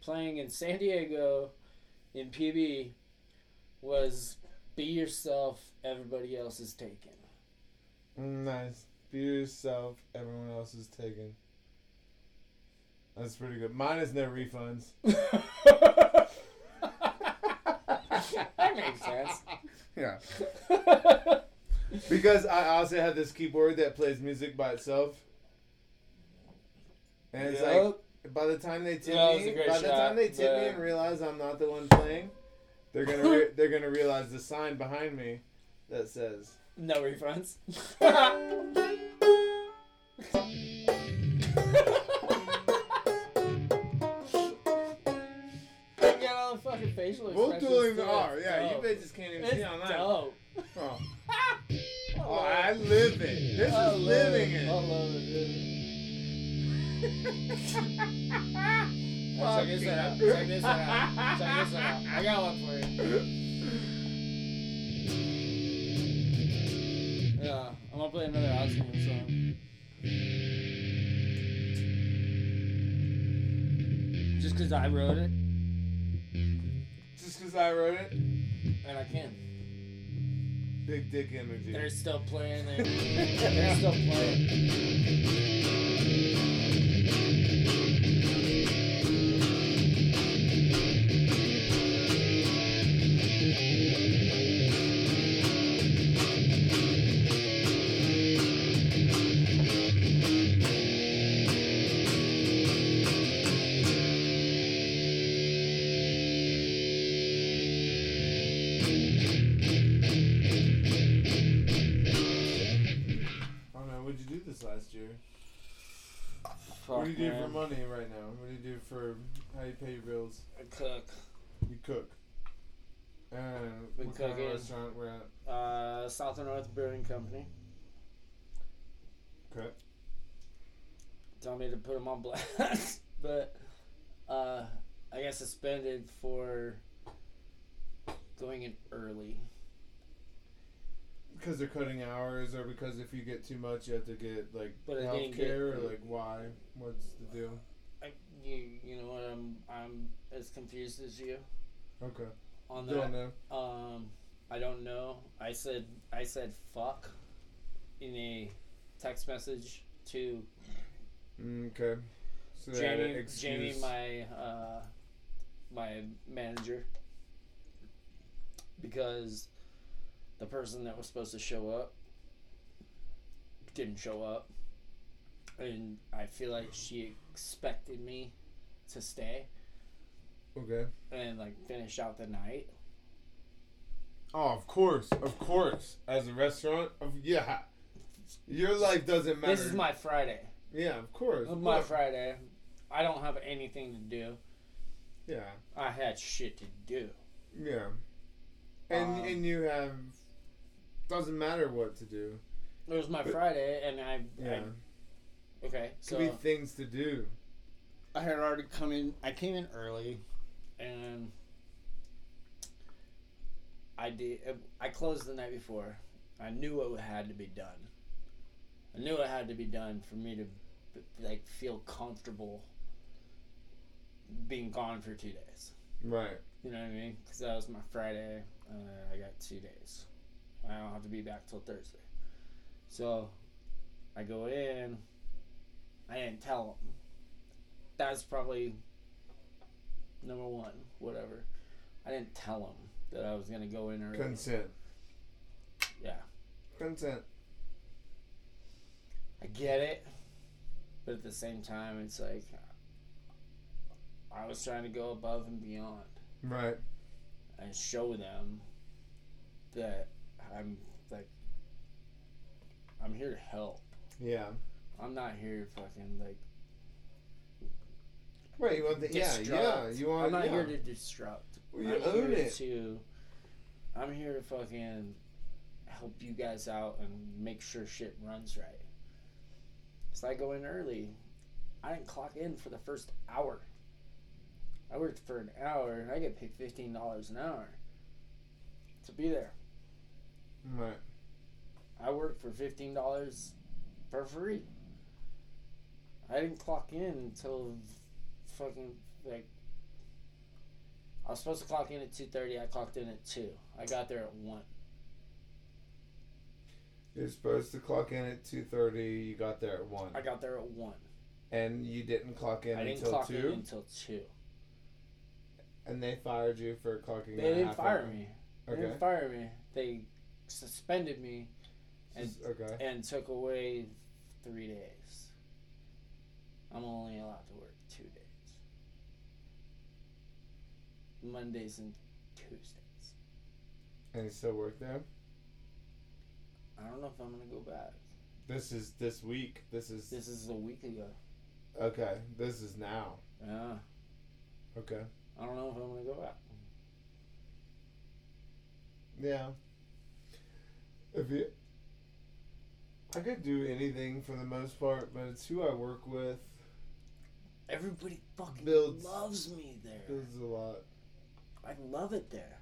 playing in San Diego in PB was be yourself everybody else is taken.
Mm, nice. Be yourself. Everyone else is taken. That's pretty good. Mine is no refunds. [laughs]
that makes sense.
Yeah. [laughs] Because I also have this keyboard that plays music by itself. And it's like by the time they tip
Yeah,
me, by the time they tip me and realize I'm not the one playing, they're gonna re- [laughs] they're gonna realize the sign behind me that says
no refunds. [laughs] I got all the fucking facial
Both
expressions.
tooling
too.
are. Yeah,
Dope.
you bitches can't even
It's
see online.
dope.
Oh. [laughs] Oh, I live it. This
I
is
love
living
I
it.
love it. dude. Check this one out. Check this out. Check this out. I got one for you. [laughs] I'm gonna play another Osmium song. Just because I wrote it,
Just because I wrote it.
and I can.
Big dick energy.
They're still playing it. They're still playing.
What do you do
man.
for money right now? What do you do for how you pay your bills?
I cook.
You cook. And
Been
what kind of
cooking.
restaurant we're at?
Uh, South and North Brewing Company.
Okay.
Tell me to put them on blast, [laughs] but uh, I got suspended for going in early.
Because they're cutting hours, or because if you get too much, you have to get like
But
health care, or like why? What's the deal?
I, you, you know what? I'm I'm as confused as you
Okay.
on
Don't
that.
know.
Um, I don't know. I said I said fuck in a text message to
Mm, Okay. So they had an
Jamie. Jamie, my uh, my manager, because the person that was supposed to show up didn't show up. And I feel like she expected me to stay
Okay.
and like finish out the night.
Oh, of course, of course. As a restaurant, of, yeah. Your life doesn't matter.
This is my Friday.
Yeah, of course.
Is my Friday. I don't have anything to do.
Yeah,
I had shit to do.
yeah. And
Um,
and you have doesn't matter what to do.
It was my
But-
Friday, and I,
Yeah,
I okay.
could
So
be things to do.
I had already come in. I came in early, and I did. I closed the night before. I knew it had to be done. I knew it had to be done for me to like feel comfortable being gone for two days.
Right.
You know what I mean? Because that was my Friday. Uh, I got two days. I don't have to be back till Thursday. So I go in. I didn't tell them. That's probably number one. Whatever. I didn't tell them that I was gonna go in early.
Consent.
yeah,
Consent.
I get it, but at the same time, it's like I was trying to go above and beyond.
Right.
and show them that I'm like I'm here to help.
Yeah.
I'm not here to fucking like
Right. You want the yeah yeah you want
I'm not
yeah.
here to disrupt.
Well, you
I'm
own
here
it.
to I'm here to fucking help you guys out and make sure shit runs right. So I go in early. I didn't clock in for the first hour. I worked for an hour and I get paid fifteen dollars an hour to be there.
Right.
I worked for fifteen dollars for free. I didn't clock in until fucking like I was supposed to clock in at two thirty. I clocked in at two. I got there at one.
You're supposed to clock in at two thirty. You got there at one,
I got there at one.
and you didn't clock in
I didn't
until
clock
two,
in until two.
and they fired you for clocking
They
in.
didn't fire
hour.
me. They
Okay.
didn't fire me. They suspended me and
okay.
and took away three days. I'm only allowed to work two days. Mondays and Tuesdays.
And you still work there.
I don't know if I'm gonna go back.
This is this week. This is
This is a week ago.
okay. This is now.
Yeah.
Okay.
I don't know if I'm gonna go back.
Yeah. If you, I could do anything for the most part, but it's who I work with.
Everybody fucking
Builds-
loves me there.
There's a lot.
I love it there.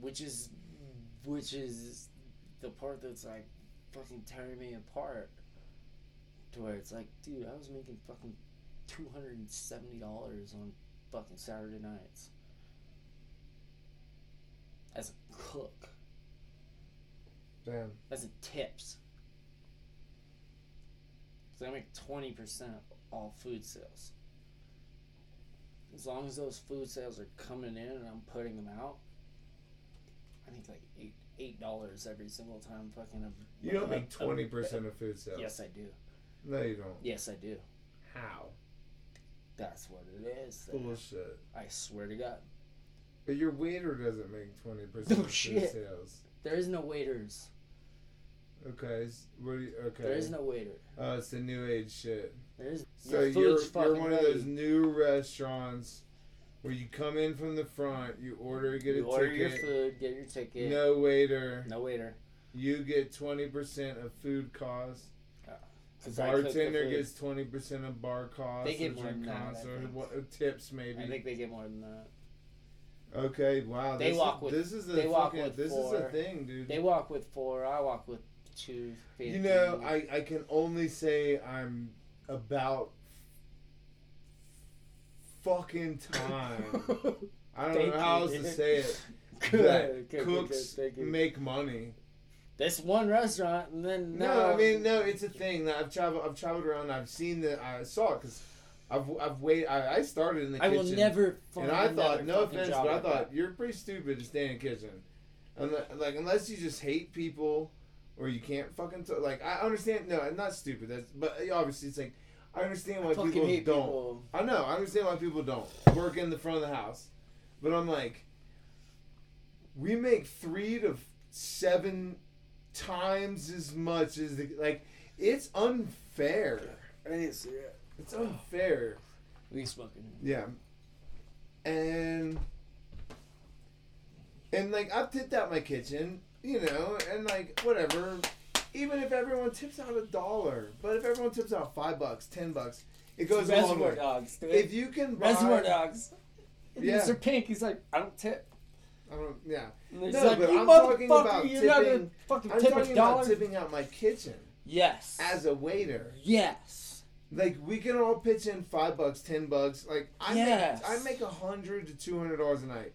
Which is which is the part that's like fucking tearing me apart. To where it's like, dude, I was making fucking two hundred and seventy dollars on fucking Saturday nights. As a cook.
Damn.
As in tips. So I make twenty percent of all food sales. As long as those food sales are coming in and I'm putting them out, I make like eight eight dollars every single time fucking a,
You don't make twenty percent of food sales.
Yes I do.
No, you don't.
Yes I do.
How?
That's what it is.
Bullshit.
I swear to God.
But your waiter doesn't make twenty percent of food
shit.
sales.
There is no waiters.
Okay. What do you, okay.
There is no waiter.
Oh, it's the new age shit.
There is
So
your
you're you're one
ready.
of those new restaurants where you come in from the front, you order, get
you
a
order your food, get your ticket.
no waiter,
No waiter.
you get twenty percent of food costs.
cook the
Bartender
food.
gets twenty percent of bar costs.
They get more than that,
what, uh, tips maybe.
I think they get more than that.
Okay, wow.
They
this
walk
is,
with-
This is a
they walk
fucking,
with
This is a thing, dude.
They walk with four. I walk with two.
You know, I, I can only say I'm about fucking time. [laughs] I don't
Thank
know how else to say it. [laughs]
Good,
that
good, good,
cooks
good, you.
make money.
this one restaurant, and then
No,
now
I mean no, it's a thing that I've traveled. I've traveled around. I've seen that. I saw it because I've I've waited. I, I started in the
I
kitchen.
will never.
and I thought, no offense, but I
like
thought
that.
you're pretty stupid to stay in the kitchen. like unless you just hate people or you can't fucking t- like I understand. No, I'm not stupid. That's but obviously it's like I understand why
I
people don't.
people.
I know. I understand why people don't work in the front of the house, but I'm like, we make three to seven times as much as the like. It's unfair.
I didn't see it.
It's unfair.
We smoking.
Yeah. And and like I've tipped out my kitchen, you know, and like whatever. Even if everyone tips out a dollar, but if everyone tips out five bucks, ten bucks, it goes a long way.
dogs. Dude.
If you can buy,
Reservoir dogs. [laughs]
Yeah.
Mr. Pink, he's like, I don't tip.
I don't, yeah, No,
like,
but I'm talking about
you're not
tipping-
fucking
I'm
tip a
talking
dollar.
about tipping out my kitchen
yes.
as a waiter.
yes.
Like we can all pitch in five bucks, ten bucks. Like I
Yes.
make I make a hundred to two hundred dollars a night.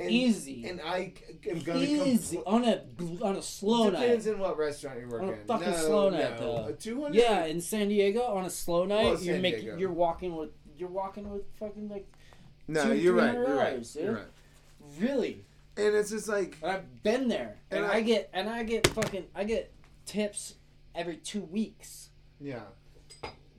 And,
Easy.
And I am gonna
Easy
compl-
on a on a slow
Depends
night.
Depends in what restaurant you work
On a
in.
fucking
no,
slow night, though.
Two hundred.
Yeah, in San Diego on a slow night,
Well,
you're making
Diego.
you're walking with you're walking with fucking like
No,
two,
you're right.
$300,
You're right.
dude.
You're right.
really.
And it's just like
And I've been there, and,
And
I,
I-
get and I get fucking I get tips every two weeks
yeah.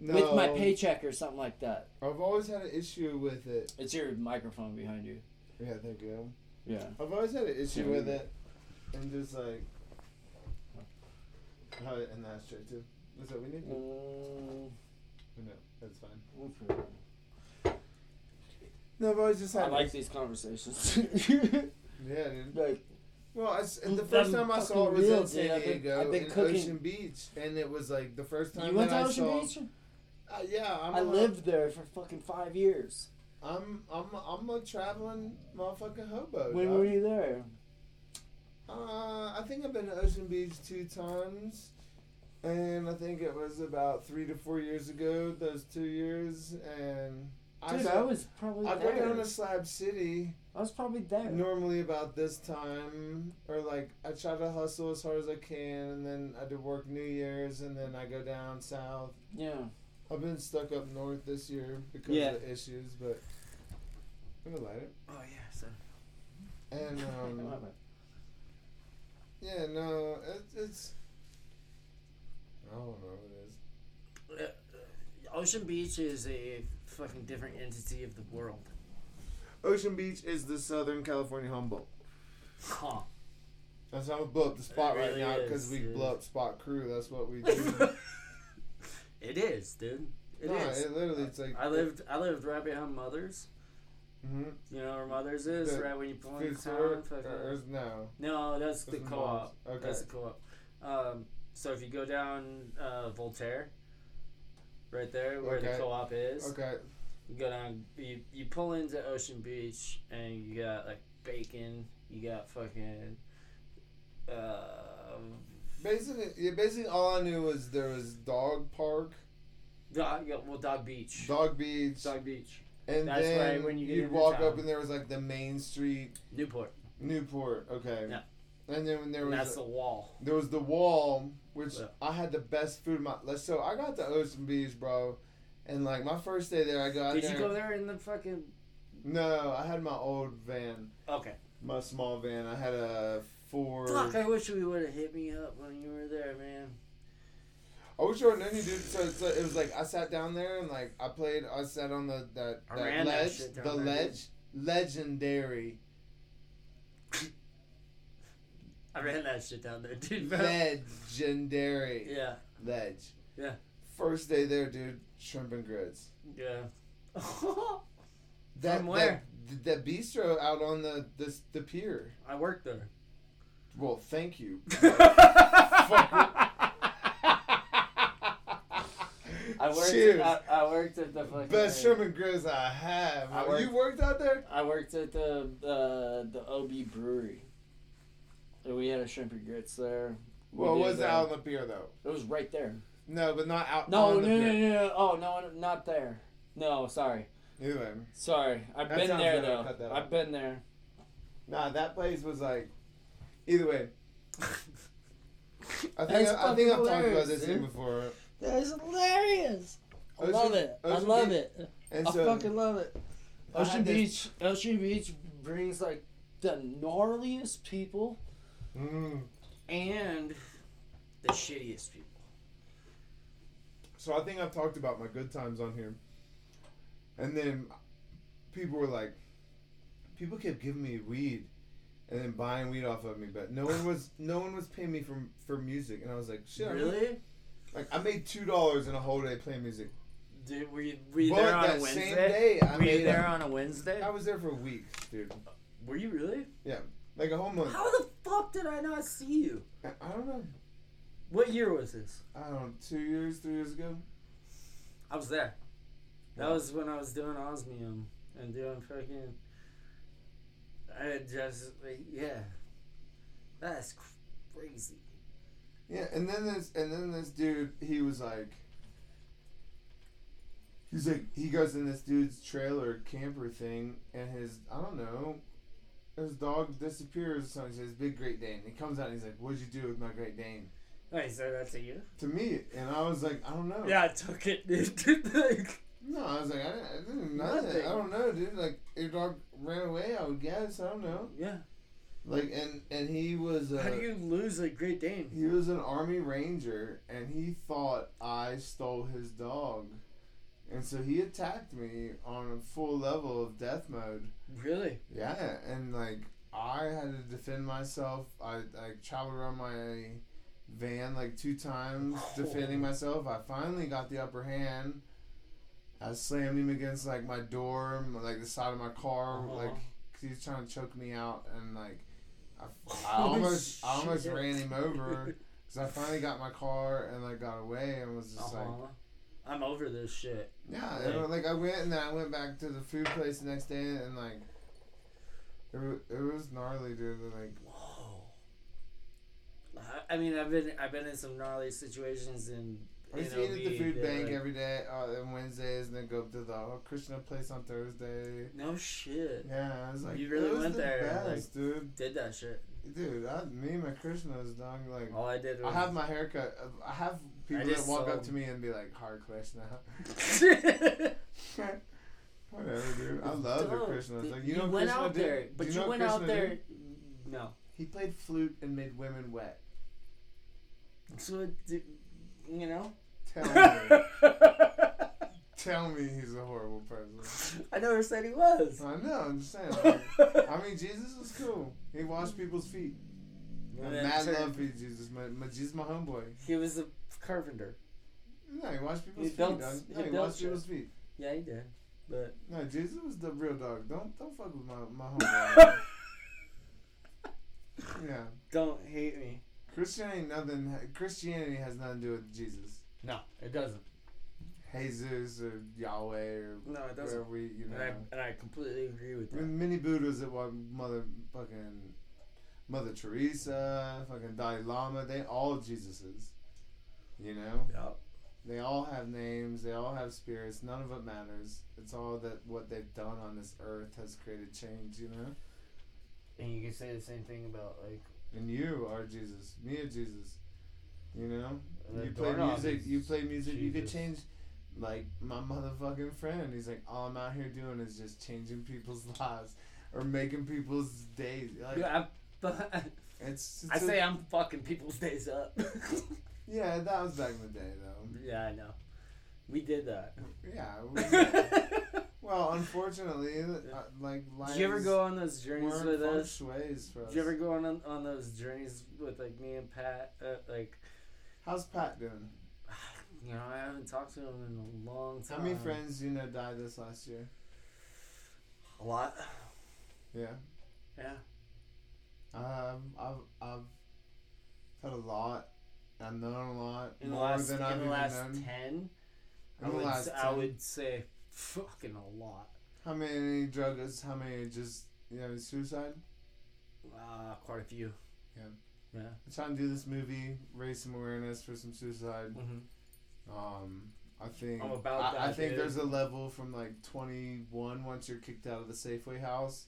No,
with my paycheck or something like that.
I've always had an issue with it.
It's your microphone behind you.
Yeah, thank you. Go.
Yeah.
I've always had an issue
Yeah.
with it, and just like, how and that's true too. Is that we need?
Mm,
no, that's fine.
okay.
No, I've always just had.
I like these conversations. [laughs]
Yeah, dude. [laughs]
like
Well, I the first time I saw it was
real,
in San
dude. I've been-
Diego
I've been
in
cooking-
Ocean Beach, and it was like the first time
you went to
I
Ocean
saw.
Beach?
Uh, yeah, I'm
I
a-
lived there for fucking five years.
I'm I'm I'm a traveling motherfucking hobo.
when
dog.
were you there?
Uh, I think I've been to Ocean Beach two times, and I think it was about three to four years ago. Those two years, and I,
Dude,
saw-
I was probably
I go
there.
down to Slab City
I was probably there.
normally about this time, or like I try to hustle as hard as I can, and then I do work New Year's, and then I go down south.
Yeah.
I've been stuck up north this year because
Yeah.
of the issues, but I'm gonna light it.
Oh yeah. So.
And [laughs] um, yeah, no, it's it's. I don't know what it is.
Ocean Beach is a fucking different entity of the world.
Ocean Beach is the Southern California Humboldt.
Huh.
That's how we blow up the spot
It
right now because we blow up spot crew. That's what we [laughs] do.
It is, dude. It
no,
is.
it literally it's like
I lived. I lived right behind Mother's.
hmm
You know where Mother's is,
The
right when you pull into town.
or, no,
no, that's the co-op.
Okay.
That's the co-op. Um, so if you go down uh, Voltaire, right there where the co-op is,
okay.
you go down. You you pull into Ocean Beach and you got like bacon. You got fucking. Uh,
Basically, yeah, basically all I knew was there was Dog Park,
dog, yeah, well, Dog Beach.
Dog Beach,
Dog Beach.
and
That's
then
right when you get
you'd
into
walk
town.
up and there was like the main street,
Newport.
Newport. Okay.
Yeah.
And then when there
And
was
that's the wall.
There was the wall, which
Yeah.
I had the best food. in My like, so I got to Ocean Beach, bro, and like my first day there, I got
Did
there.
you go there in the fucking?
No, I had my old van,
Okay.
my small van. I had a Ford.
Fuck! I wish we would have hit me up when you were there, man.
I wish I would have known you, dude. So, so it was like I sat down there and like I played. I sat on the that, that
ran that
ledge, the
there,
ledge, legendary,
I ran that shit down there, dude.
legendary [laughs]
yeah.
ledge.
Yeah.
First day there, dude. Shrimp and grits.
Yeah.
That,
From where?
That, that bistro out on the the, the pier.
I worked there.
Well, thank you. [laughs]
I worked.
Cheers.
At, I, I worked at the fucking.
Best shrimp and grits I have.
I
you
worked-
worked out there?
I worked at the uh, the OB Brewery. And we had a shrimp and grits there. We
Well, it wasn't
uh,
out on the pier though.
It was right there.
No, but not out
No,
on
no,
the
no, no, no. Oh no, not there. No, sorry,
Anyway,
sorry. I've
That
been there though. I've been there.
nah, that place was like. Either way, [laughs] I think I, I think I've talked about this here
dude.
before.
That is hilarious. I
Ocean-
love it. I love
Beach-
it.
And
I
so
fucking love it. Ocean
had this-
Beach. Ocean Beach brings like the gnarliest people
Mm.
and the shittiest people.
So I think I've talked about my good times on here, and then people were like, people kept giving me weed, and then buying weed off of me, but no one was no one was paying me for for music, and I was like, shit,
Really?
like I made two dollars in a whole day playing music.
Dude, were you, were you there on
that
a Wednesday?
same day, I
were you there
a-
on a Wednesday?
I was there for a week, dude.
Uh, were you really?
Yeah, like a whole month.
How the fuck did I not see you?
I I don't know.
What year was this?
I don't know. Two years, three years ago.
I was there. That
Wow.
was when I was doing Osmium and doing fucking. I just yeah. That's crazy.
Yeah, and then this and then this dude, he was like He's like he goes in this dude's trailer camper thing and his I don't know his dog disappears so he says big Great Dane. He comes out and he's like, What'd you do with my Great Dane?
Wait, so that's a you?
To me and I was like, I don't know.
Yeah, I took it, dude. [laughs]
No, I was like, I didn't, I didn't nothing.
Nothing.
I don't know, dude. Like your dog ran away, I would guess. I don't know.
yeah.
Like and and he was uh,
How do you lose a Great Dane?
He was an army ranger, and he thought I stole his dog, and so he attacked me on a full level of death mode.
Really?
Yeah, and like I had to defend myself. I I traveled around my van like two times [laughs] defending myself. I finally got the upper hand. I slammed him against like my door, like the side of my car,
Uh-huh.
like 'cause he was trying to choke me out, and like I, I [laughs] almost I almost ran him over. Cause I finally got my car and like got away and was just like,
Uh-huh. I'm over this shit.
yeah,
Like-
like I went and then I went back to the food place the next day and like, it was, it was gnarly, dude. Like,
Whoa. I- I mean, I've been I've been in some gnarly situations and
I used
you
to eat at the food bank
like,
every day uh, on Wednesdays and then go to the uh, Krishna place on Thursday.
No shit.
Yeah, I was like,
You really went
the
there,
best, dude.
Did that shit.
Dude, I, me and my Krishnas, dog, like.
All I did was
I have my haircut. I have people that walk up to me and be like, "Hare Krishna." [laughs] Whatever, dude. I love the Krishnas. Like, you, know,
went
Krishna
out
did-
there, but you,
know what
went out
Krishna
there.
did?
No.
He played flute and made women wet.
So you know.
Tell [laughs] me, tell me, he's a horrible person.
I never said he was.
I know. I'm just saying. Like, I mean, Jesus was cool. He washed people's feet. I
And then
mad
turned-
love for Jesus. My, my Jesus, my homeboy.
He was a carpenter.
No, he washed people's
He
feet.
built-
dog.
he
No, he
built
washed
shit.
people's feet.
Yeah, he did. But
No, Jesus was the real dog. Don't don't fuck with my my homeboy. [laughs] yeah,
don't hate me.
Christianity nothing. Christianity has nothing to do with Jesus.
No, it doesn't.
Jesus or Yahweh or
No, it doesn't.
we you know.
And I and I completely agree with
I
that.
mean, many Buddhas that what mother fucking Mother Teresa, fucking Dalai Lama, they all Jesuses. You know,
Yep.
they all have names, they all have spirits. None of it matters. It's all that what they've done on this earth has created change. You know,
And you can say the same thing about like
and you are Jesus. Me are Jesus. You know, you play music. You play music. You could change. Like my motherfucking friend, he's like, all I'm out here doing is just changing people's [laughs] lives or making people's days. Like,
Yeah, I, [laughs]
It's, it's a-
say I'm fucking people's days up. [laughs]
yeah, that was back in the day though.
yeah, I know. We did that.
Yeah. we-
Did
well, unfortunately, uh, like lives
you ever go on those journeys with us?
us.
Did you ever go on on those journeys with like me and Pat? Uh, like,
How's Pat doing? [sighs]
you know, I haven't talked to him in a long time.
How many friends you know died this last year?
A lot.
Yeah.
Yeah.
Um, I've I've had a lot. I've known a lot
In the
more
last
than I've
the
even
last
known.
ten,
In
I
the
would s- I
10.
would say fucking a lot.
How many drugs? How many just you know suicide?
Uh, quite a few.
Yeah.
Yeah.
I'm trying to do this movie, raise some awareness for some suicide.
Mm-hmm.
Um, I think
I'm about
I, I think
dude.
there's a level from like 21 once you're kicked out of the Safeway house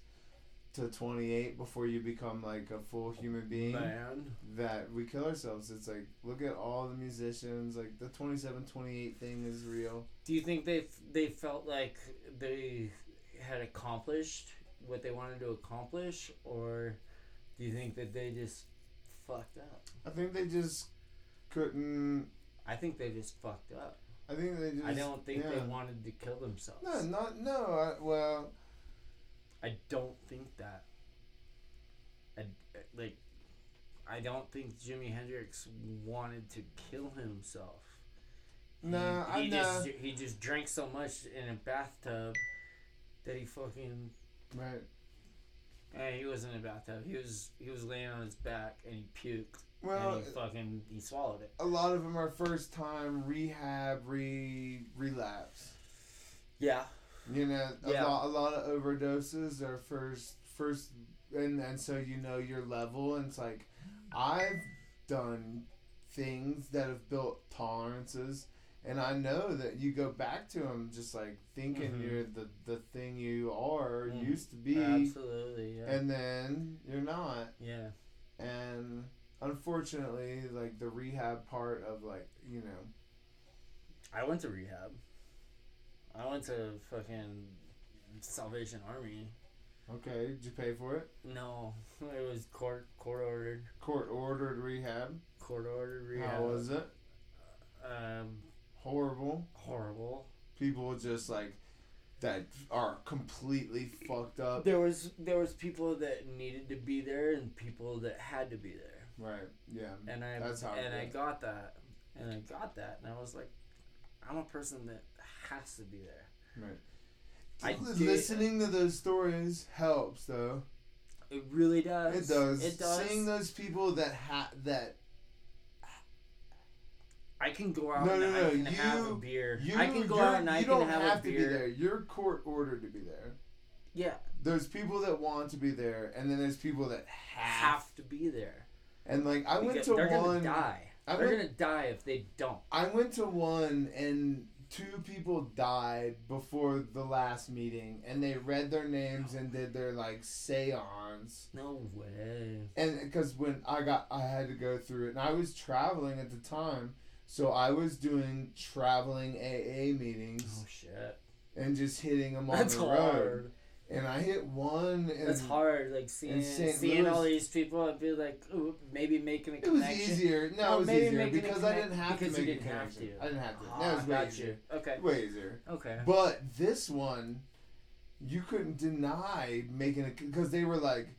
to 28 before you become like a full human being.
Man.
That we kill ourselves. It's like look at all the musicians. Like the 27, 28 thing is real.
Do you think they they felt like they had accomplished what they wanted to accomplish, or do you think that they just fucked up?
I think they just couldn't.
I think they just fucked up.
I think they just.
I don't think
yeah.
they wanted to kill themselves.
No, not no. I, well,
I don't think that. I, like, I don't think Jimi Hendrix wanted to kill himself.
no,
he,
I
he
know.
just he just drank so much in a bathtub that he fucking.
Right.
Eh, he wasn't in a bathtub. He was he was laying on his back and he puked
Well,
and he fucking he swallowed it.
a lot of them are first time rehab, re relapse.
Yeah.
You know, a,
Yeah.
lot, a lot of overdoses are first, first, and and so you know your level, and it's like, I've done things that have built tolerances, and I know that you go back to them just like thinking
Mhm.
you're the the thing you are
Mm.
used to be,
Absolutely. Yeah.
and then you're not,
yeah.
and unfortunately, like the rehab part of like you know,
I went to rehab. I went to fucking Salvation Army.
okay, did you pay for it?
No, [laughs] it was court court ordered.
Court ordered rehab.
Court ordered rehab.
How was it?
Um,
Horrible.
horrible.
people just like that are completely fucked up.
There was there was people that needed to be there and people that had to be there,
Right. Yeah.
and I
That's how
and I got that, and I got that, and I was like, I'm a person that has to be there.
Right.
I
Li-
did-
Listening to those stories helps, though.
It really does.
It does.
It does.
Seeing those people that ha- that
I can go out
No,
and
no,
I
no,
can have a
you-
beer.
you
I can go out and I
you
can
don't
have,
have
a
to be
beer.
there. You're court ordered to be there.
Yeah,
There's people that want to be there, and then there's people that have.
have to be there.
And like I went
Because
to
they're
one.
gonna die.
I
they're
went-
gonna die if they don't.
I went to one and two people died before the last meeting and they read their names and did their like seance
No way.
and because when I got I had to go through it and I was traveling at the time so I was doing traveling AA meetings
Oh shit.
and just hitting them on
That's
the road
hard.
and I hit one and
That's hard. Like seeing seeing all these people, I'd be like, ooh, maybe making a connection.
it was easier no,
No,
it was easier because I didn't have
because
to
you
make a
didn't have
connection
to.
I didn't have to
Ah,
that was way
got
easier
you. Okay.
way easier
Okay.
But this one, you couldn't deny making it because they were like,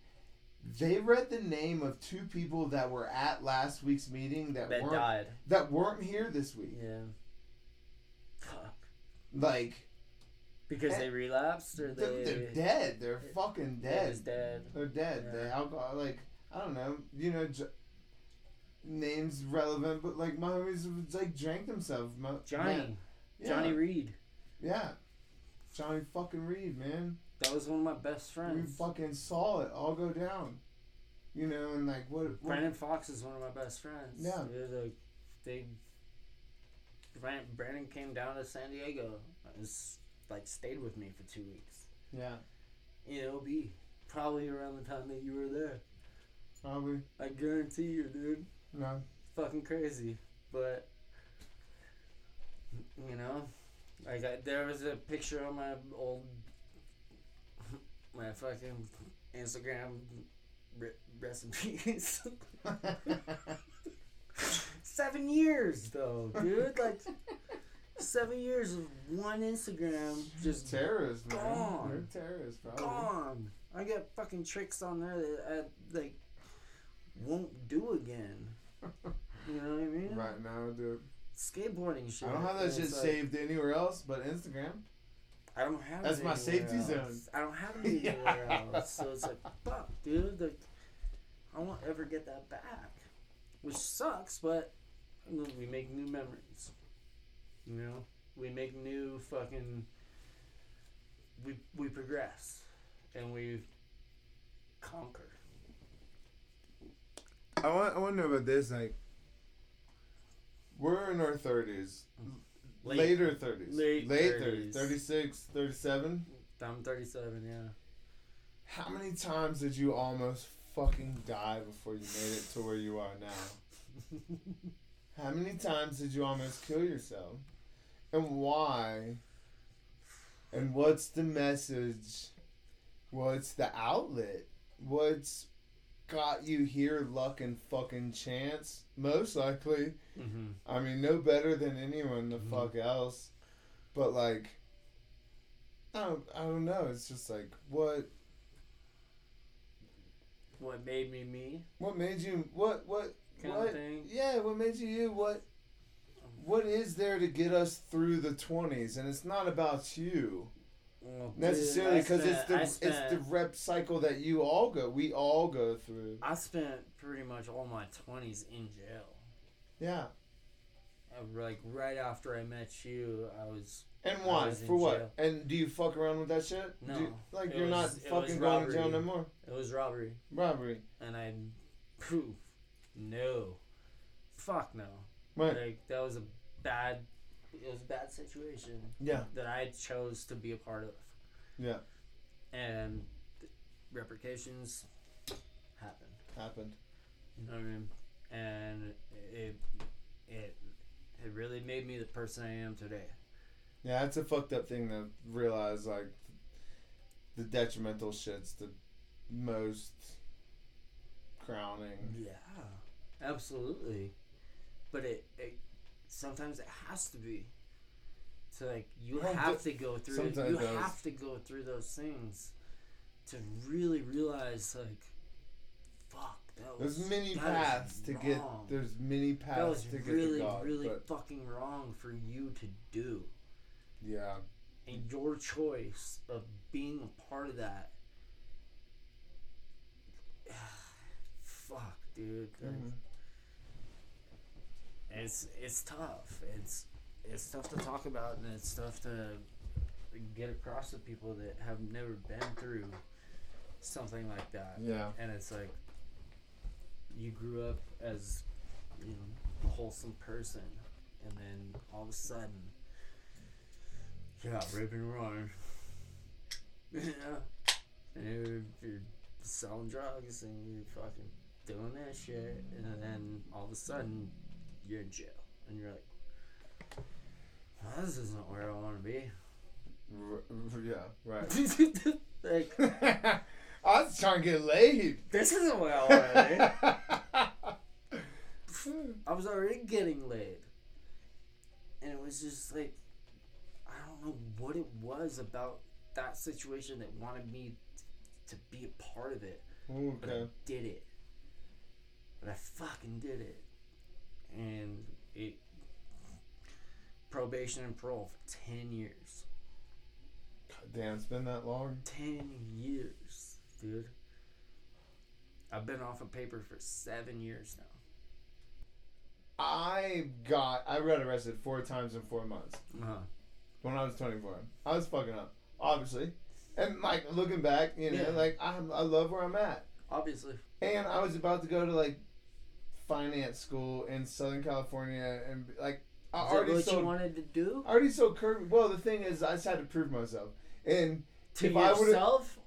they read the name of two people that were at last week's meeting that,
That
weren't
died.
that weren't here this week.
Yeah. Fuck.
Like
Because
Eh,
they relapsed or
they're,
they
they're dead. They're fucking
They
dead.
dead.
They're dead.
Yeah.
They alcohol like I don't know. You know. J- Names relevant, but like my homies like drank themselves. My,
Johnny.
yeah,
Johnny Reed.
Yeah, Johnny fucking Reed, man.
That was one of my best
We
friends.
fucking saw it all go down. You know, and like what? what
Brandon Fox is one of my best friends.
Yeah.
Like, they. Brandon, came down to San Diego. Was like stayed with me for two weeks.
yeah,
It'll be probably around the time that you were there.
probably.
I guarantee you, dude.
No.
Fucking crazy, but you know, like I, there was a picture on my old, my fucking Instagram. re- Rest in peace. [laughs] Seven years though, dude. Like seven years of one Instagram just
terrorists, man.
Gone.
They're terrorists, probably.
gone. I got fucking tricks on there that I like won't do again. You know what I mean?
Right now, dude.
Skateboarding shit.
I don't have that shit
like,
saved anywhere else but Instagram.
I don't have
That's my safety
else.
zone.
I don't have it [laughs] anywhere else. So it's like, fuck, dude. Like, I won't ever get that back, which sucks. But we make new memories. You know, we make new fucking. We we progress, and we conquer.
I want. I want to know about this. Like, we're in our thirties, mm-hmm.
Late-
later thirties,
late
late
30s.
thirties, 36, 37.
I'm 37. Yeah.
How many times did you almost fucking die before you made it to where you are now? [laughs] How many times did you almost kill yourself? And why? And what's the message What's the outlet? What's got you here? Luck and fucking chance, most likely.
Mm-hmm.
I mean, no better than anyone the
Mhm.
fuck else. But like, I don't, I don't know. It's just like what,
What made me me?
what made you, what, what,
Kind
what?
of thing.
Yeah, what made you you? What, what is there to get us through the twenties? And it's not about you
Well,
necessarily because it's the
I
it's the rep cycle that you all go, we all go through.
I spent pretty much all my twenties in jail.
Yeah.
Uh, Like right after I met you, I was
And why?
was
For what?
jail.
And do you fuck around with that shit?
No.
You- like you're not
was- was
fucking going to jail no more.
it was robbery,
Robbery.
and I, poof, no, fuck no.
Right.
Like that was a bad, it was a bad situation
Yeah.
that I chose to be a part of,
Yeah.
and the repercussions happened.
Happened.
You know what I mean? And it, it, it really made me the person I am today.
Yeah, it's a fucked up thing to realize. Like, the detrimental shit's the most crowning.
Yeah, absolutely. But it, it sometimes it has to be. So like you
Well,
have to go through.
sometimes
You
does.
have to go through those things to really realize like, fuck. That was,
There's many paths to get. There's many
that
paths
was
to get
really,
to God.
really fucking wrong for you to do.
yeah,
and your choice of being a part of that [sighs] fuck dude
Mhm.
It's it's tough. It's it's tough to talk about and it's tough to get across to people that have never been through something like that.
Yeah,
and it's like you grew up as you know a wholesome person and then all of a sudden you got raped and run. [laughs] Yeah. And you're, you're selling drugs and you're fucking doing that shit and then all of a sudden you're in jail and you're like well, this isn't where I want to be
R- r- yeah, right. [laughs]
like [laughs]
I was trying to get laid.
this isn't where I want to be [laughs] I was already getting laid. And it was just like, I don't know what it was about that situation that wanted me t- to be a part of it. But I
okay.
did it. But I fucking did it. And it, probation and parole for 10 years.
Damn, it's been that long.
10 years, dude. I've been off of paper for seven years now.
I got. I got arrested four times in four months
Uh-huh.
when I was 24. I was fucking up, obviously. And like looking back, you know,
Yeah.
like I, I love where I'm at.
Obviously.
And I was about to go to like finance school in Southern California, and like I
Is that
already
what
sold.
you wanted to do?
I already sold Kirby. Well, the thing is, I just had to prove myself. And
To
If I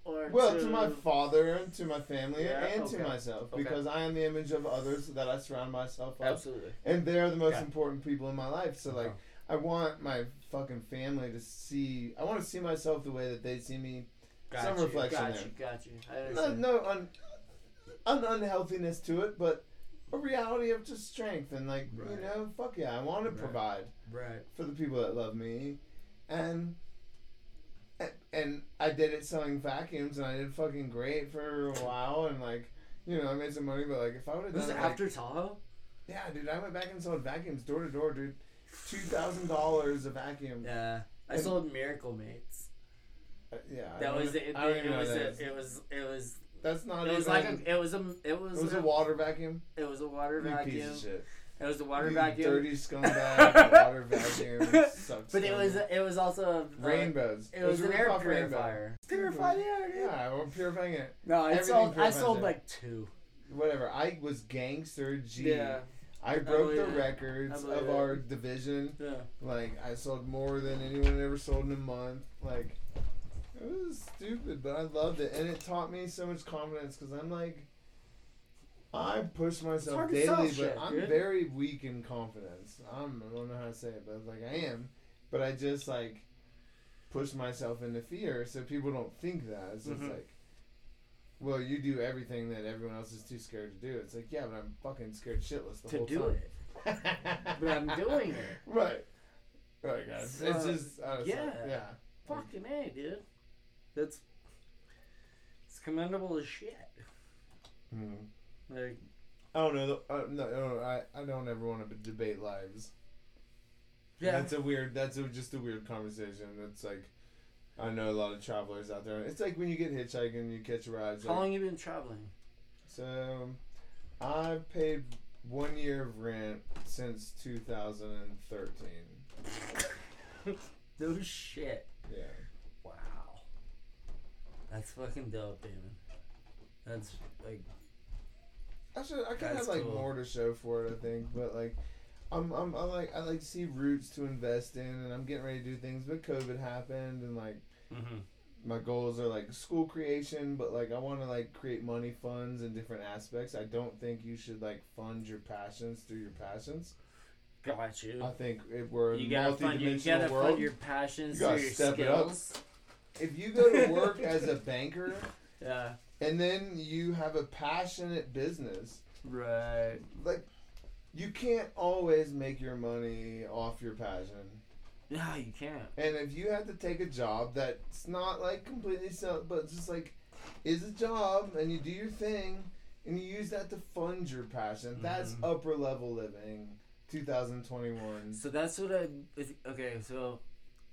or
well,
to,
to my father and to my family
Yeah,
and to myself,
Okay.
because I am the image of others that I surround myself with,
Absolutely.
and they're the most
Yeah.
important people in my life. So like,
Okay.
I want my fucking family to see. I want to see myself the way that they see me.
Got
some
you,
reflection
got
there.
you, got you. I
No,
understand.
no un, un unhealthiness to it, but a reality of just strength and like you know, fuck yeah, I want to
Right.
provide
Right.
for the people that love me, and and- I did it selling vacuums, and I did fucking great for a while, and like you know, I made some money, but like if I would have
Was
done
it
it, like-
after Tahoe?
yeah, dude, I went back and sold vacuums door to door, dude, two thousand dollars a vacuum.
Yeah. I
And-
sold Miracle Mates.
Uh, yeah,
That was it.
I
It, was
what that
a,
is.
it was it was
That's not
it was
even.
like a, it was a it was
it was
a,
a water vacuum.
it was a water
You
vacuum.
piece of shit.
It was a water
you
vacuum.
Dirty scumbag. [laughs] water vacuum. Sucks.
But it was it was also a,
rainbows.
It was
a
an air
rip-off rainbow.
purifier. Purified air, dude.
Yeah, we're purifying it.
No, I
Everything
sold I sold
air.
like two.
Whatever. I was gangster G.
Yeah.
I broke the
believe it.
records of
it.
our division.
Yeah.
Like I sold more than anyone ever sold in a month. Like it was stupid, but I loved it, and it taught me so much confidence because I'm like, I push myself daily, but
shit,
I'm
dude.
very weak in confidence. I'm, I don't know how to say it, but like I am, but I just like. push myself into fear so people don't think that. So
Mhm.
like, well, you do everything that everyone else is too scared to do. It's like, yeah, but I'm fucking scared shitless the
to
whole
do
time.
it. But I'm [laughs] doing it.
Right. Right, guys.
So,
it's just, it's like-
yeah.
yeah.
Fucking A, dude. That's. It's commendable as shit.
Hmm.
Like,
I don't know. Uh, no, no, I, I don't ever want to debate lives.
yeah.
That's a weird. That's a, just a weird conversation. It's like, I know a lot of travelers out there. It's like when you get hitchhiking, you catch a ride.
How
like-
long you been traveling?
So, I've paid one year of rent since 2013. [laughs]
No shit.
Yeah.
That's fucking dope, Damon. That's like
I should. I could
That's
have like
cool.
more to show for it. I think, but like, I'm, I'm, I like, I like to see roots to invest in, and I'm getting ready to do things. But COVID happened, and like,
mm-hmm.
my goals are like school creation, but like, I want to like create money funds and different aspects. I don't think you should like fund your passions through your passions.
got you.
I think if we're
You gotta fund you gotta
world,
fund your passions
you gotta
through your
step it up. If you go to work as a banker [laughs]
Yeah.
and then you have a passionate business,
Right.
like you can't always make your money off your passion.
Yeah, you can't.
And if you have to take a job that's not like completely so, but just like is a job, and you do your thing, and you use that to fund your passion, that's
Mhm.
upper level living. 2021.
So that's what I. Okay, so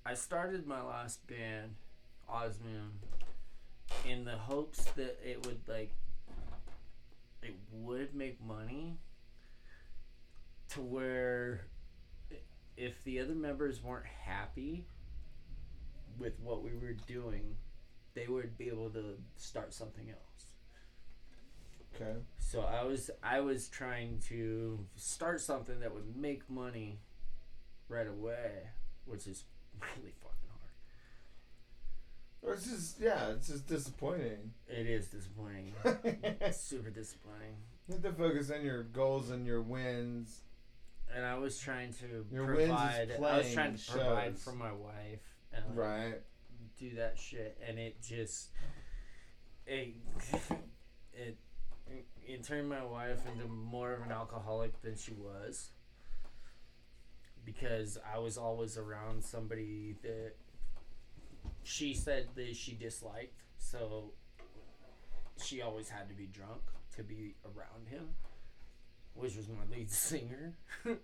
I started my last band, Osmium, in the hopes that it would like. It would make money. To where, if the other members weren't happy with what we were doing, they would be able to start something else.
Okay.
So I was I was trying to start something that would make money right away, which is [laughs] really fucking
it's just yeah, it's just disappointing.
It is disappointing. [laughs] It's super disappointing.
You have to focus on your goals and your wins.
And I was trying to
Your wins is
provide. I was trying to provide
shows.
for my wife and like,
Right.
do that shit, and it just it [laughs] it it turned my wife into more of an alcoholic than she was because I was always around somebody that she said that she disliked, so she always had to be drunk to be around him, which was my lead [laughs] singer and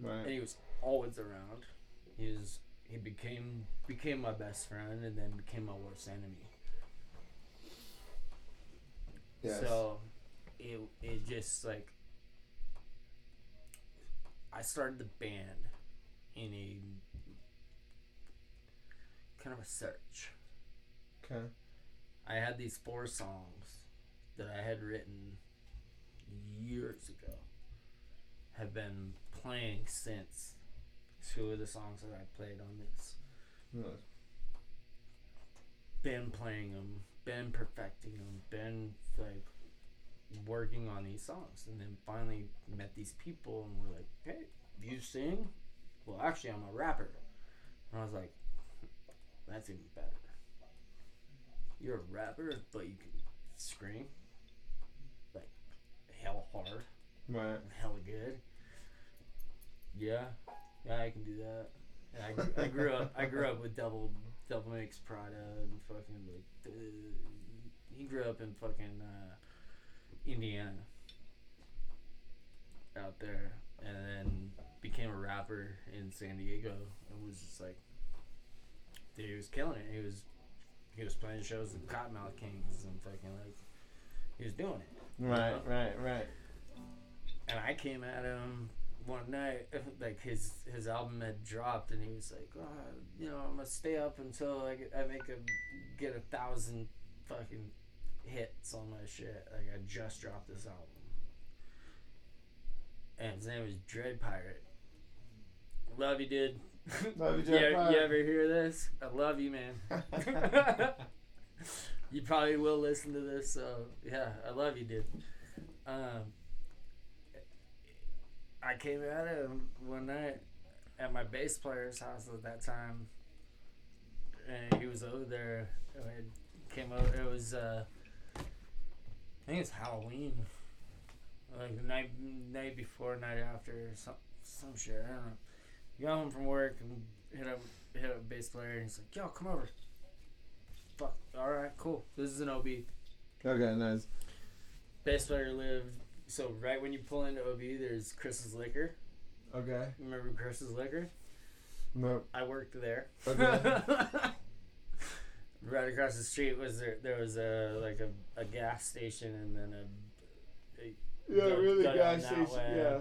Right.
he was always around. He was he became became my best friend and then became my worst enemy.
Yes.
So it it just like I started the band in a kind of a search.
Okay.
I had these four songs that I had written years ago. Have been playing since two of the songs that I played on this.
Nice.
Been playing them, been perfecting them, been like working on these songs, and then finally met these people and were like, "Hey, you sing? Well, actually, I'm a rapper." And I was like, "That's even better. You're a rapper, but you can scream like hell hard."
Right.
hella good. Yeah, yeah, I can do that. I, grew- I grew up. I grew up with double double mix Prada and fucking like. Uh, he grew up in fucking uh, Indiana. Out there, and then became a rapper in San Diego, and was just like, dude, he was killing it. He was, he was playing shows with Kottonmouth Kings and fucking like, he was doing it.
Right. Right. Right.
and I came at him one night, [laughs] like his his album had dropped, and he was like, oh, you know, I'm gonna stay up until I, get, I make a get a thousand fucking hits on my shit. Like I just dropped this album, and his name was Dread Pirate. Love you, dude. [laughs]
Love you,
you, ever- you ever hear this? I love you, man. [laughs] [laughs] you probably will listen to this, so yeah, I love you, dude. Um, I came at him one night at my bass player's house at that time, and he was over there. It came over. It was uh, I think it's Halloween, like the night night before, night after, some some shit. I don't know. Got home from work and hit up hit up a bass player, and he's like, "Yo, come over." Fuck. All right, cool. This is an OB.
Okay, nice.
Bass player lived. So right when you pull into OB, there's Chris's Liquor.
Okay.
Remember Chris's Liquor?
No.
I worked there.
Okay. [laughs]
right across the street was there. There was a like a, a gas station and then a. a
Yeah,
go-
really
go
gas station.
way.
Yeah.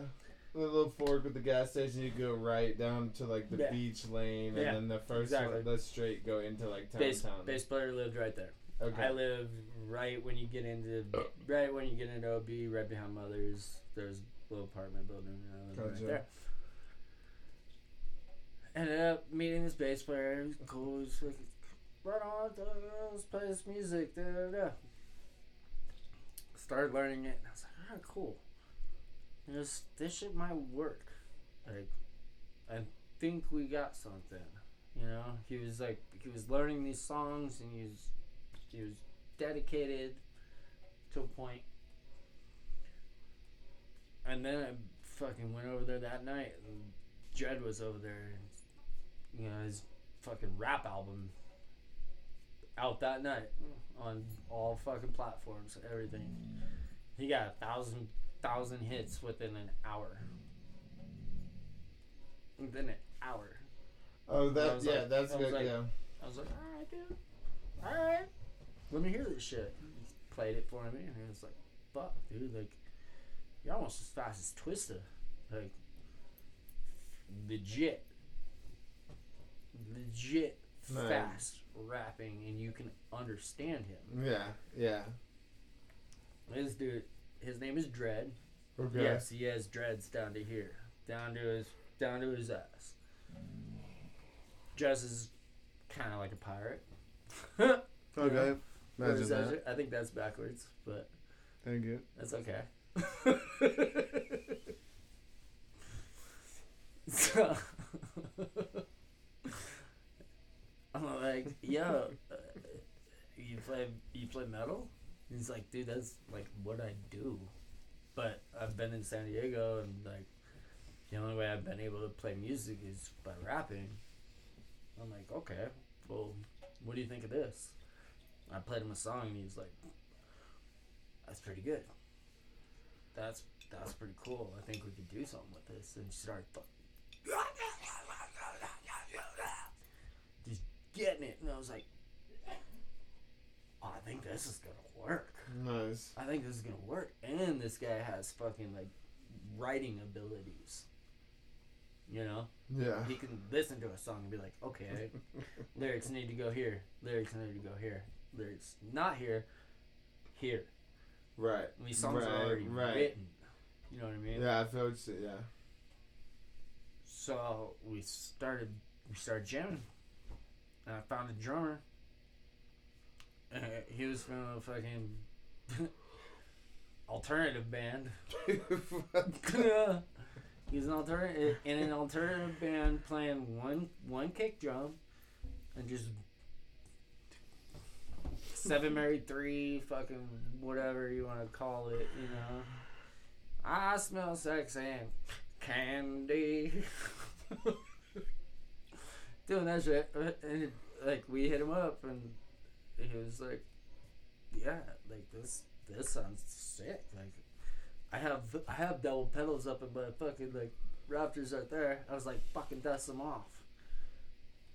The little fork with the gas station, you go right down to like the
Yeah.
beach lane,
Yeah,
and then the first
exactly.
one, the straight go into like
Bass,
downtown.
bass player lived right there.
okay.
I lived right when you get into right when you get into OB, right behind Mother's. There's a little apartment building. I lived
Gotcha.
right there. Ended up meeting this bass player. He was cool. He was like, right on, let's play this music. Da, da, da. Started learning it, and I was like, alright, cool. This this shit might work. Like, I think we got something. You know, he was like, he was learning these songs, and he was he was dedicated to a point. And then I fucking went over there that night, and Jed was over there. And, you know, his fucking rap album out that night on all fucking platforms, everything. He got a thousand thousand hits within an hour. Within an hour.
oh, that yeah,
like-
that's
I
good.
like-
yeah.
I was like, alright, dude. Alright. Let me hear this shit. He played it for me, and he was like, fuck, dude. Like, you're almost as fast as Twista. Like, legit. Legit
Nice.
fast rapping, and you can understand him.
Yeah. Yeah.
This dude, his name is Dread.
Okay.
Yes, he has dreads down to here, down to his down to his ass. Dresses kind of like a pirate. [laughs]
Okay. Imagine that.
I think that's backwards, but
Thank you.
that's okay. so [laughs] [laughs] I'm like, yo, uh, you play you play metal? He's like, dude, that's like what I do. But I've been in San Diego, and like the only way I've been able to play music is by rapping. I'm like, okay, well, what do you think of this? I played him a song, and he's like, that's pretty good. That's that's pretty cool. I think we could do something with this. And started fu- [laughs] just getting it, and I was like, I think this is gonna work.
Nice.
I think this is gonna work. And this guy has fucking like writing abilities. You know,
Yeah.
he can listen to a song and be like, okay, [laughs] lyrics need to go here, lyrics need to go here, lyrics not here, here.
Right.
And these songs
right,
are already
right.
written. You know what I mean?
Yeah, I feel yeah.
So we started we started jamming. And I found a drummer. Uh, he was from a fucking [laughs] alternative band. [laughs] [laughs] He's an alternative in an alternative band playing one one kick drum and just seven married three fucking whatever you want to call it, you know. I smell sex and candy. Doing that shit, and like we hit him up, and he was like, "Yeah, like this, this sounds sick. Like, I have, I have double pedals up in my fucking like Raptors right there. I was like, fucking dust them off,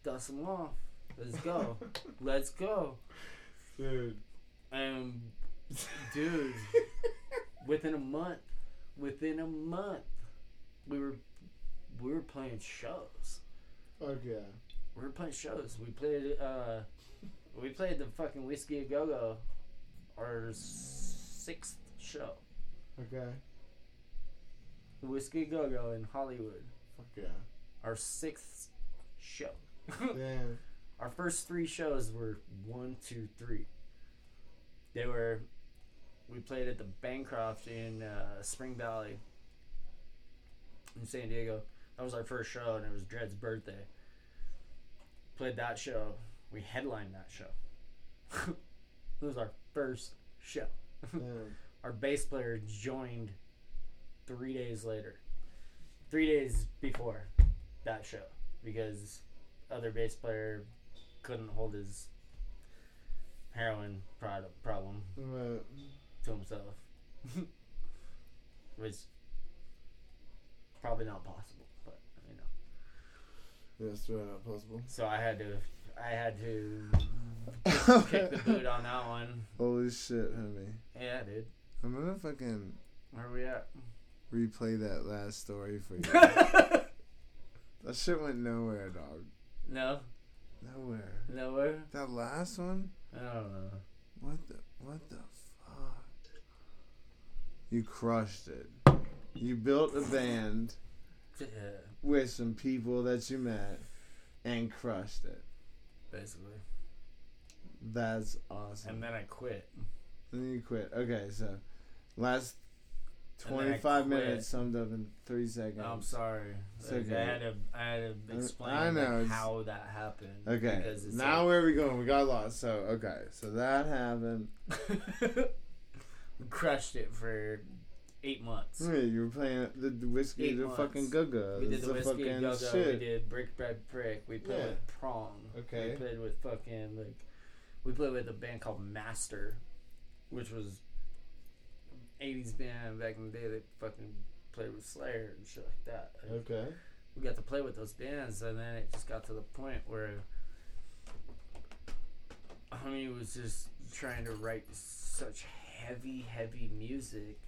dust them off. Let's go, [laughs] let's go."
Dude.
And dude, within a month, within a month, we were we were playing shows.
Okay.
We were playing shows. We played uh we played the fucking Whisky a Go Go our sixth show.
Okay.
The Whisky Go Go in Hollywood.
Fuck yeah.
Our sixth show. [laughs]
Damn.
Our first three shows were one, two, three. They were. We played at the Bancroft in uh, Spring Valley in San Diego. That was our first show, and it was Dread's birthday. Played that show. We headlined that show. [laughs] it was our first show.
Yeah. Mm. [laughs]
Our bass player joined three days later, three days before that show because other bass player couldn't hold his heroin product problem
Right.
to himself, [laughs] which probably not possible, but you know.
Yeah, it's not possible.
So I had to, I had to [laughs] kick the boot on that one.
Holy shit, honey.
Yeah, dude.
I'm gonna fucking
Where are we at?
replay that last story for you. [laughs] that shit went nowhere, dog.
No,
Nowhere.
nowhere.
That last one?
I don't know.
What the what the fuck? You crushed it. You built a band [laughs]
Yeah,
with some people that you met and crushed it.
Basically.
That's awesome.
And then I quit.
And then you quit. Okay, so last
And then I
25 minutes summed up in three seconds.
I'm sorry. Like,
okay.
I had to, I had to explain
I know,
like, how that happened.
Okay,
it's
now
like-
where are we going? We got lost. So, okay, so that happened. [laughs]
we crushed it for eight months.
Yeah, you were playing the, the whiskey,
Eight
the
months.
fucking go-go.
We did the
the
whiskey
fucking shit.
We did brick by brick. We played
Yeah.
with prong.
Okay.
We played with fucking like. We played with a band called Master, which was. 80s band back in the day that fucking played with Slayer and shit like that. Like,
Okay.
we got to play with those bands, and then it just got to the point where Honey was just trying to write such heavy, heavy music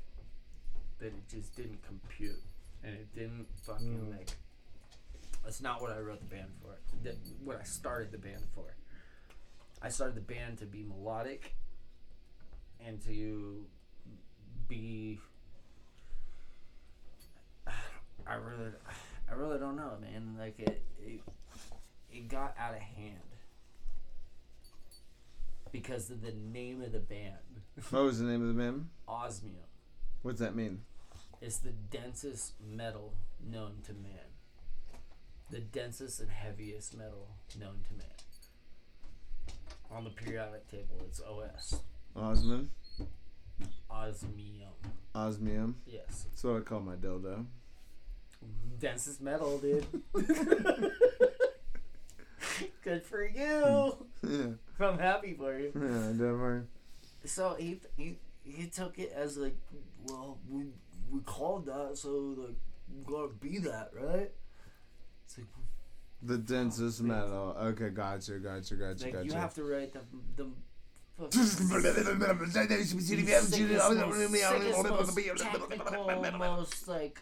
that it just didn't compute, and it didn't fucking
Mm.
like. That's not what I wrote the band for. That what I started the band for. I started the band to be melodic, and to be. I really, I really don't know, man. Like it, it, it got out of hand because of the name of the band,
What was the name of the band? [laughs]
Osmium.
What's that mean?
It's the densest metal known to man. The densest and heaviest metal known to man. On the periodic table, it's OS.
Osmond?
Osmium.
Osmium.
Yes.
That's what I call my dildo.
Densest metal, dude. [laughs] [laughs] Good for you.
yeah.
I'm happy for you.
Yeah, definitely.
So he he he took it as like, well, we we called that, so like, we gotta be that, right? It's like,
The oh, densest metal. Okay, gotcha, gotcha, gotcha,
like
gotcha.
you have to write the the. sickest, sickest, [laughs] most like.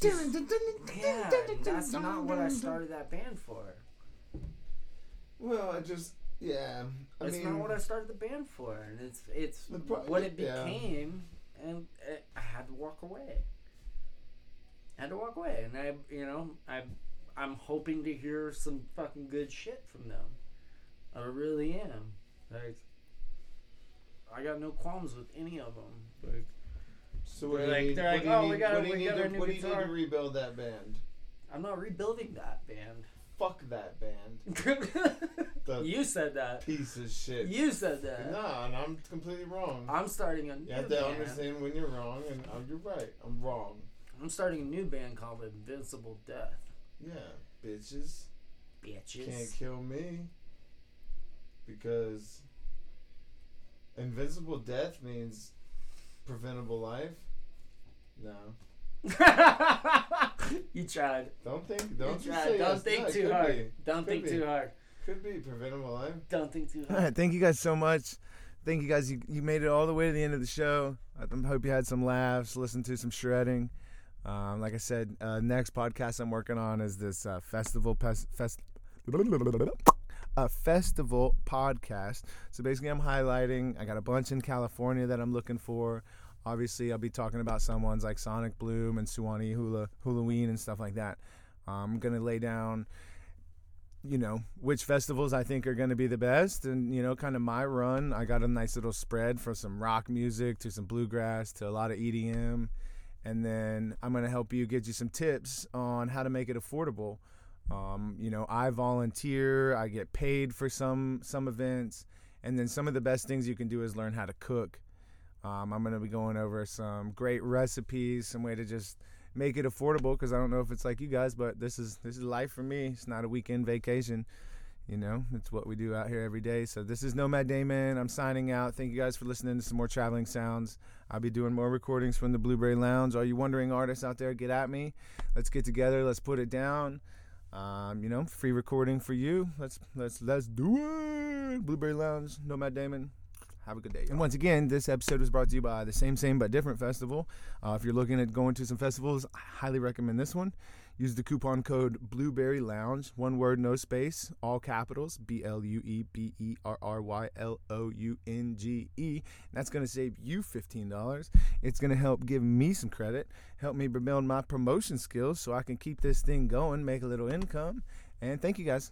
just- yeah, that's not what I started that band for.
Well, I just yeah. I
That's
mean,
not what I started the band for, and it's it's
pro-
what it
yeah.
became, and it, I had to walk away. I had to walk away, and I, you know, I, I'm hoping to hear some fucking good shit from them. I really am. Like, I got no qualms with any of them. Like,
So
They're
what do you
like-
need?
they're like,
do you
"Oh, we got a-
what do you
we got
to-
a new
What do you need to rebuild that band?
I'm not rebuilding that band.
Fuck that band. [laughs]
You said that.
piece of shit.
You said that.
Nah, and I'm completely wrong.
I'm starting a new
you have to
band.
understand when you're wrong, and uh, you're right. I'm wrong.
I'm starting a new band called Invincible Death.
Yeah, bitches
Bitches.
can't kill me because invincible death means preventable life. No, [laughs]
you tried.
don't think. Don't
you
you
tried.
say
Don't
yes.
think
No,
too hard.
Be.
Don't
Could
think
be.
too hard.
Could be preventable life.
Don't think too hard.
right, thank you guys so much. Thank you guys. You, you made it all the way to the end of the show. I hope you had some laughs, listened to some shredding. Um, like I said, uh, next podcast I'm working on is this uh, festival pes- fest. [laughs] A festival podcast. So basically, I'm highlighting. I got a bunch in California that I'm looking for. Obviously, I'll be talking about some ones like Sonic Bloom and Suwannee Hula Halloween and stuff like that. I'm gonna lay down you know which festivals I think are to be the best, and you know, kind of my run. I got a nice little spread from some rock music to some bluegrass to a lot of EDM, and then I'm to help you get you some tips on how to make it affordable.
Um, you know, I volunteer, I get paid for some some events, and then some of the best things you can do is learn how to cook. Um, I'm gonna be going over some great recipes, some way to just make it affordable because I don't know if it's like you guys, but this is this is life for me. It's not a weekend vacation. You know, it's what we do out here every day. So this is Nomad Damon. I'm signing out. Thank you guys for listening to some more traveling sounds. I'll be doing more recordings from the Blueberry Lounge. Are you wondering artists out there? Get at me. Let's get together. Let's put it down. Um, you know, free recording for you. Let's let's let's do it. Blueberry Lounge, Nomad Damon. Have a good day. And once again, this episode was brought to you by the same, same, but different festival. Uh, if you're looking at going to some festivals, I highly recommend this one. Use the coupon code Blueberry Lounge, one word, no space, all capitals, B L U E B E R R Y L O U N G E. That's going to save you $15. It's going to help give me some credit, help me build my promotion skills so I can keep this thing going, make a little income. And thank you guys.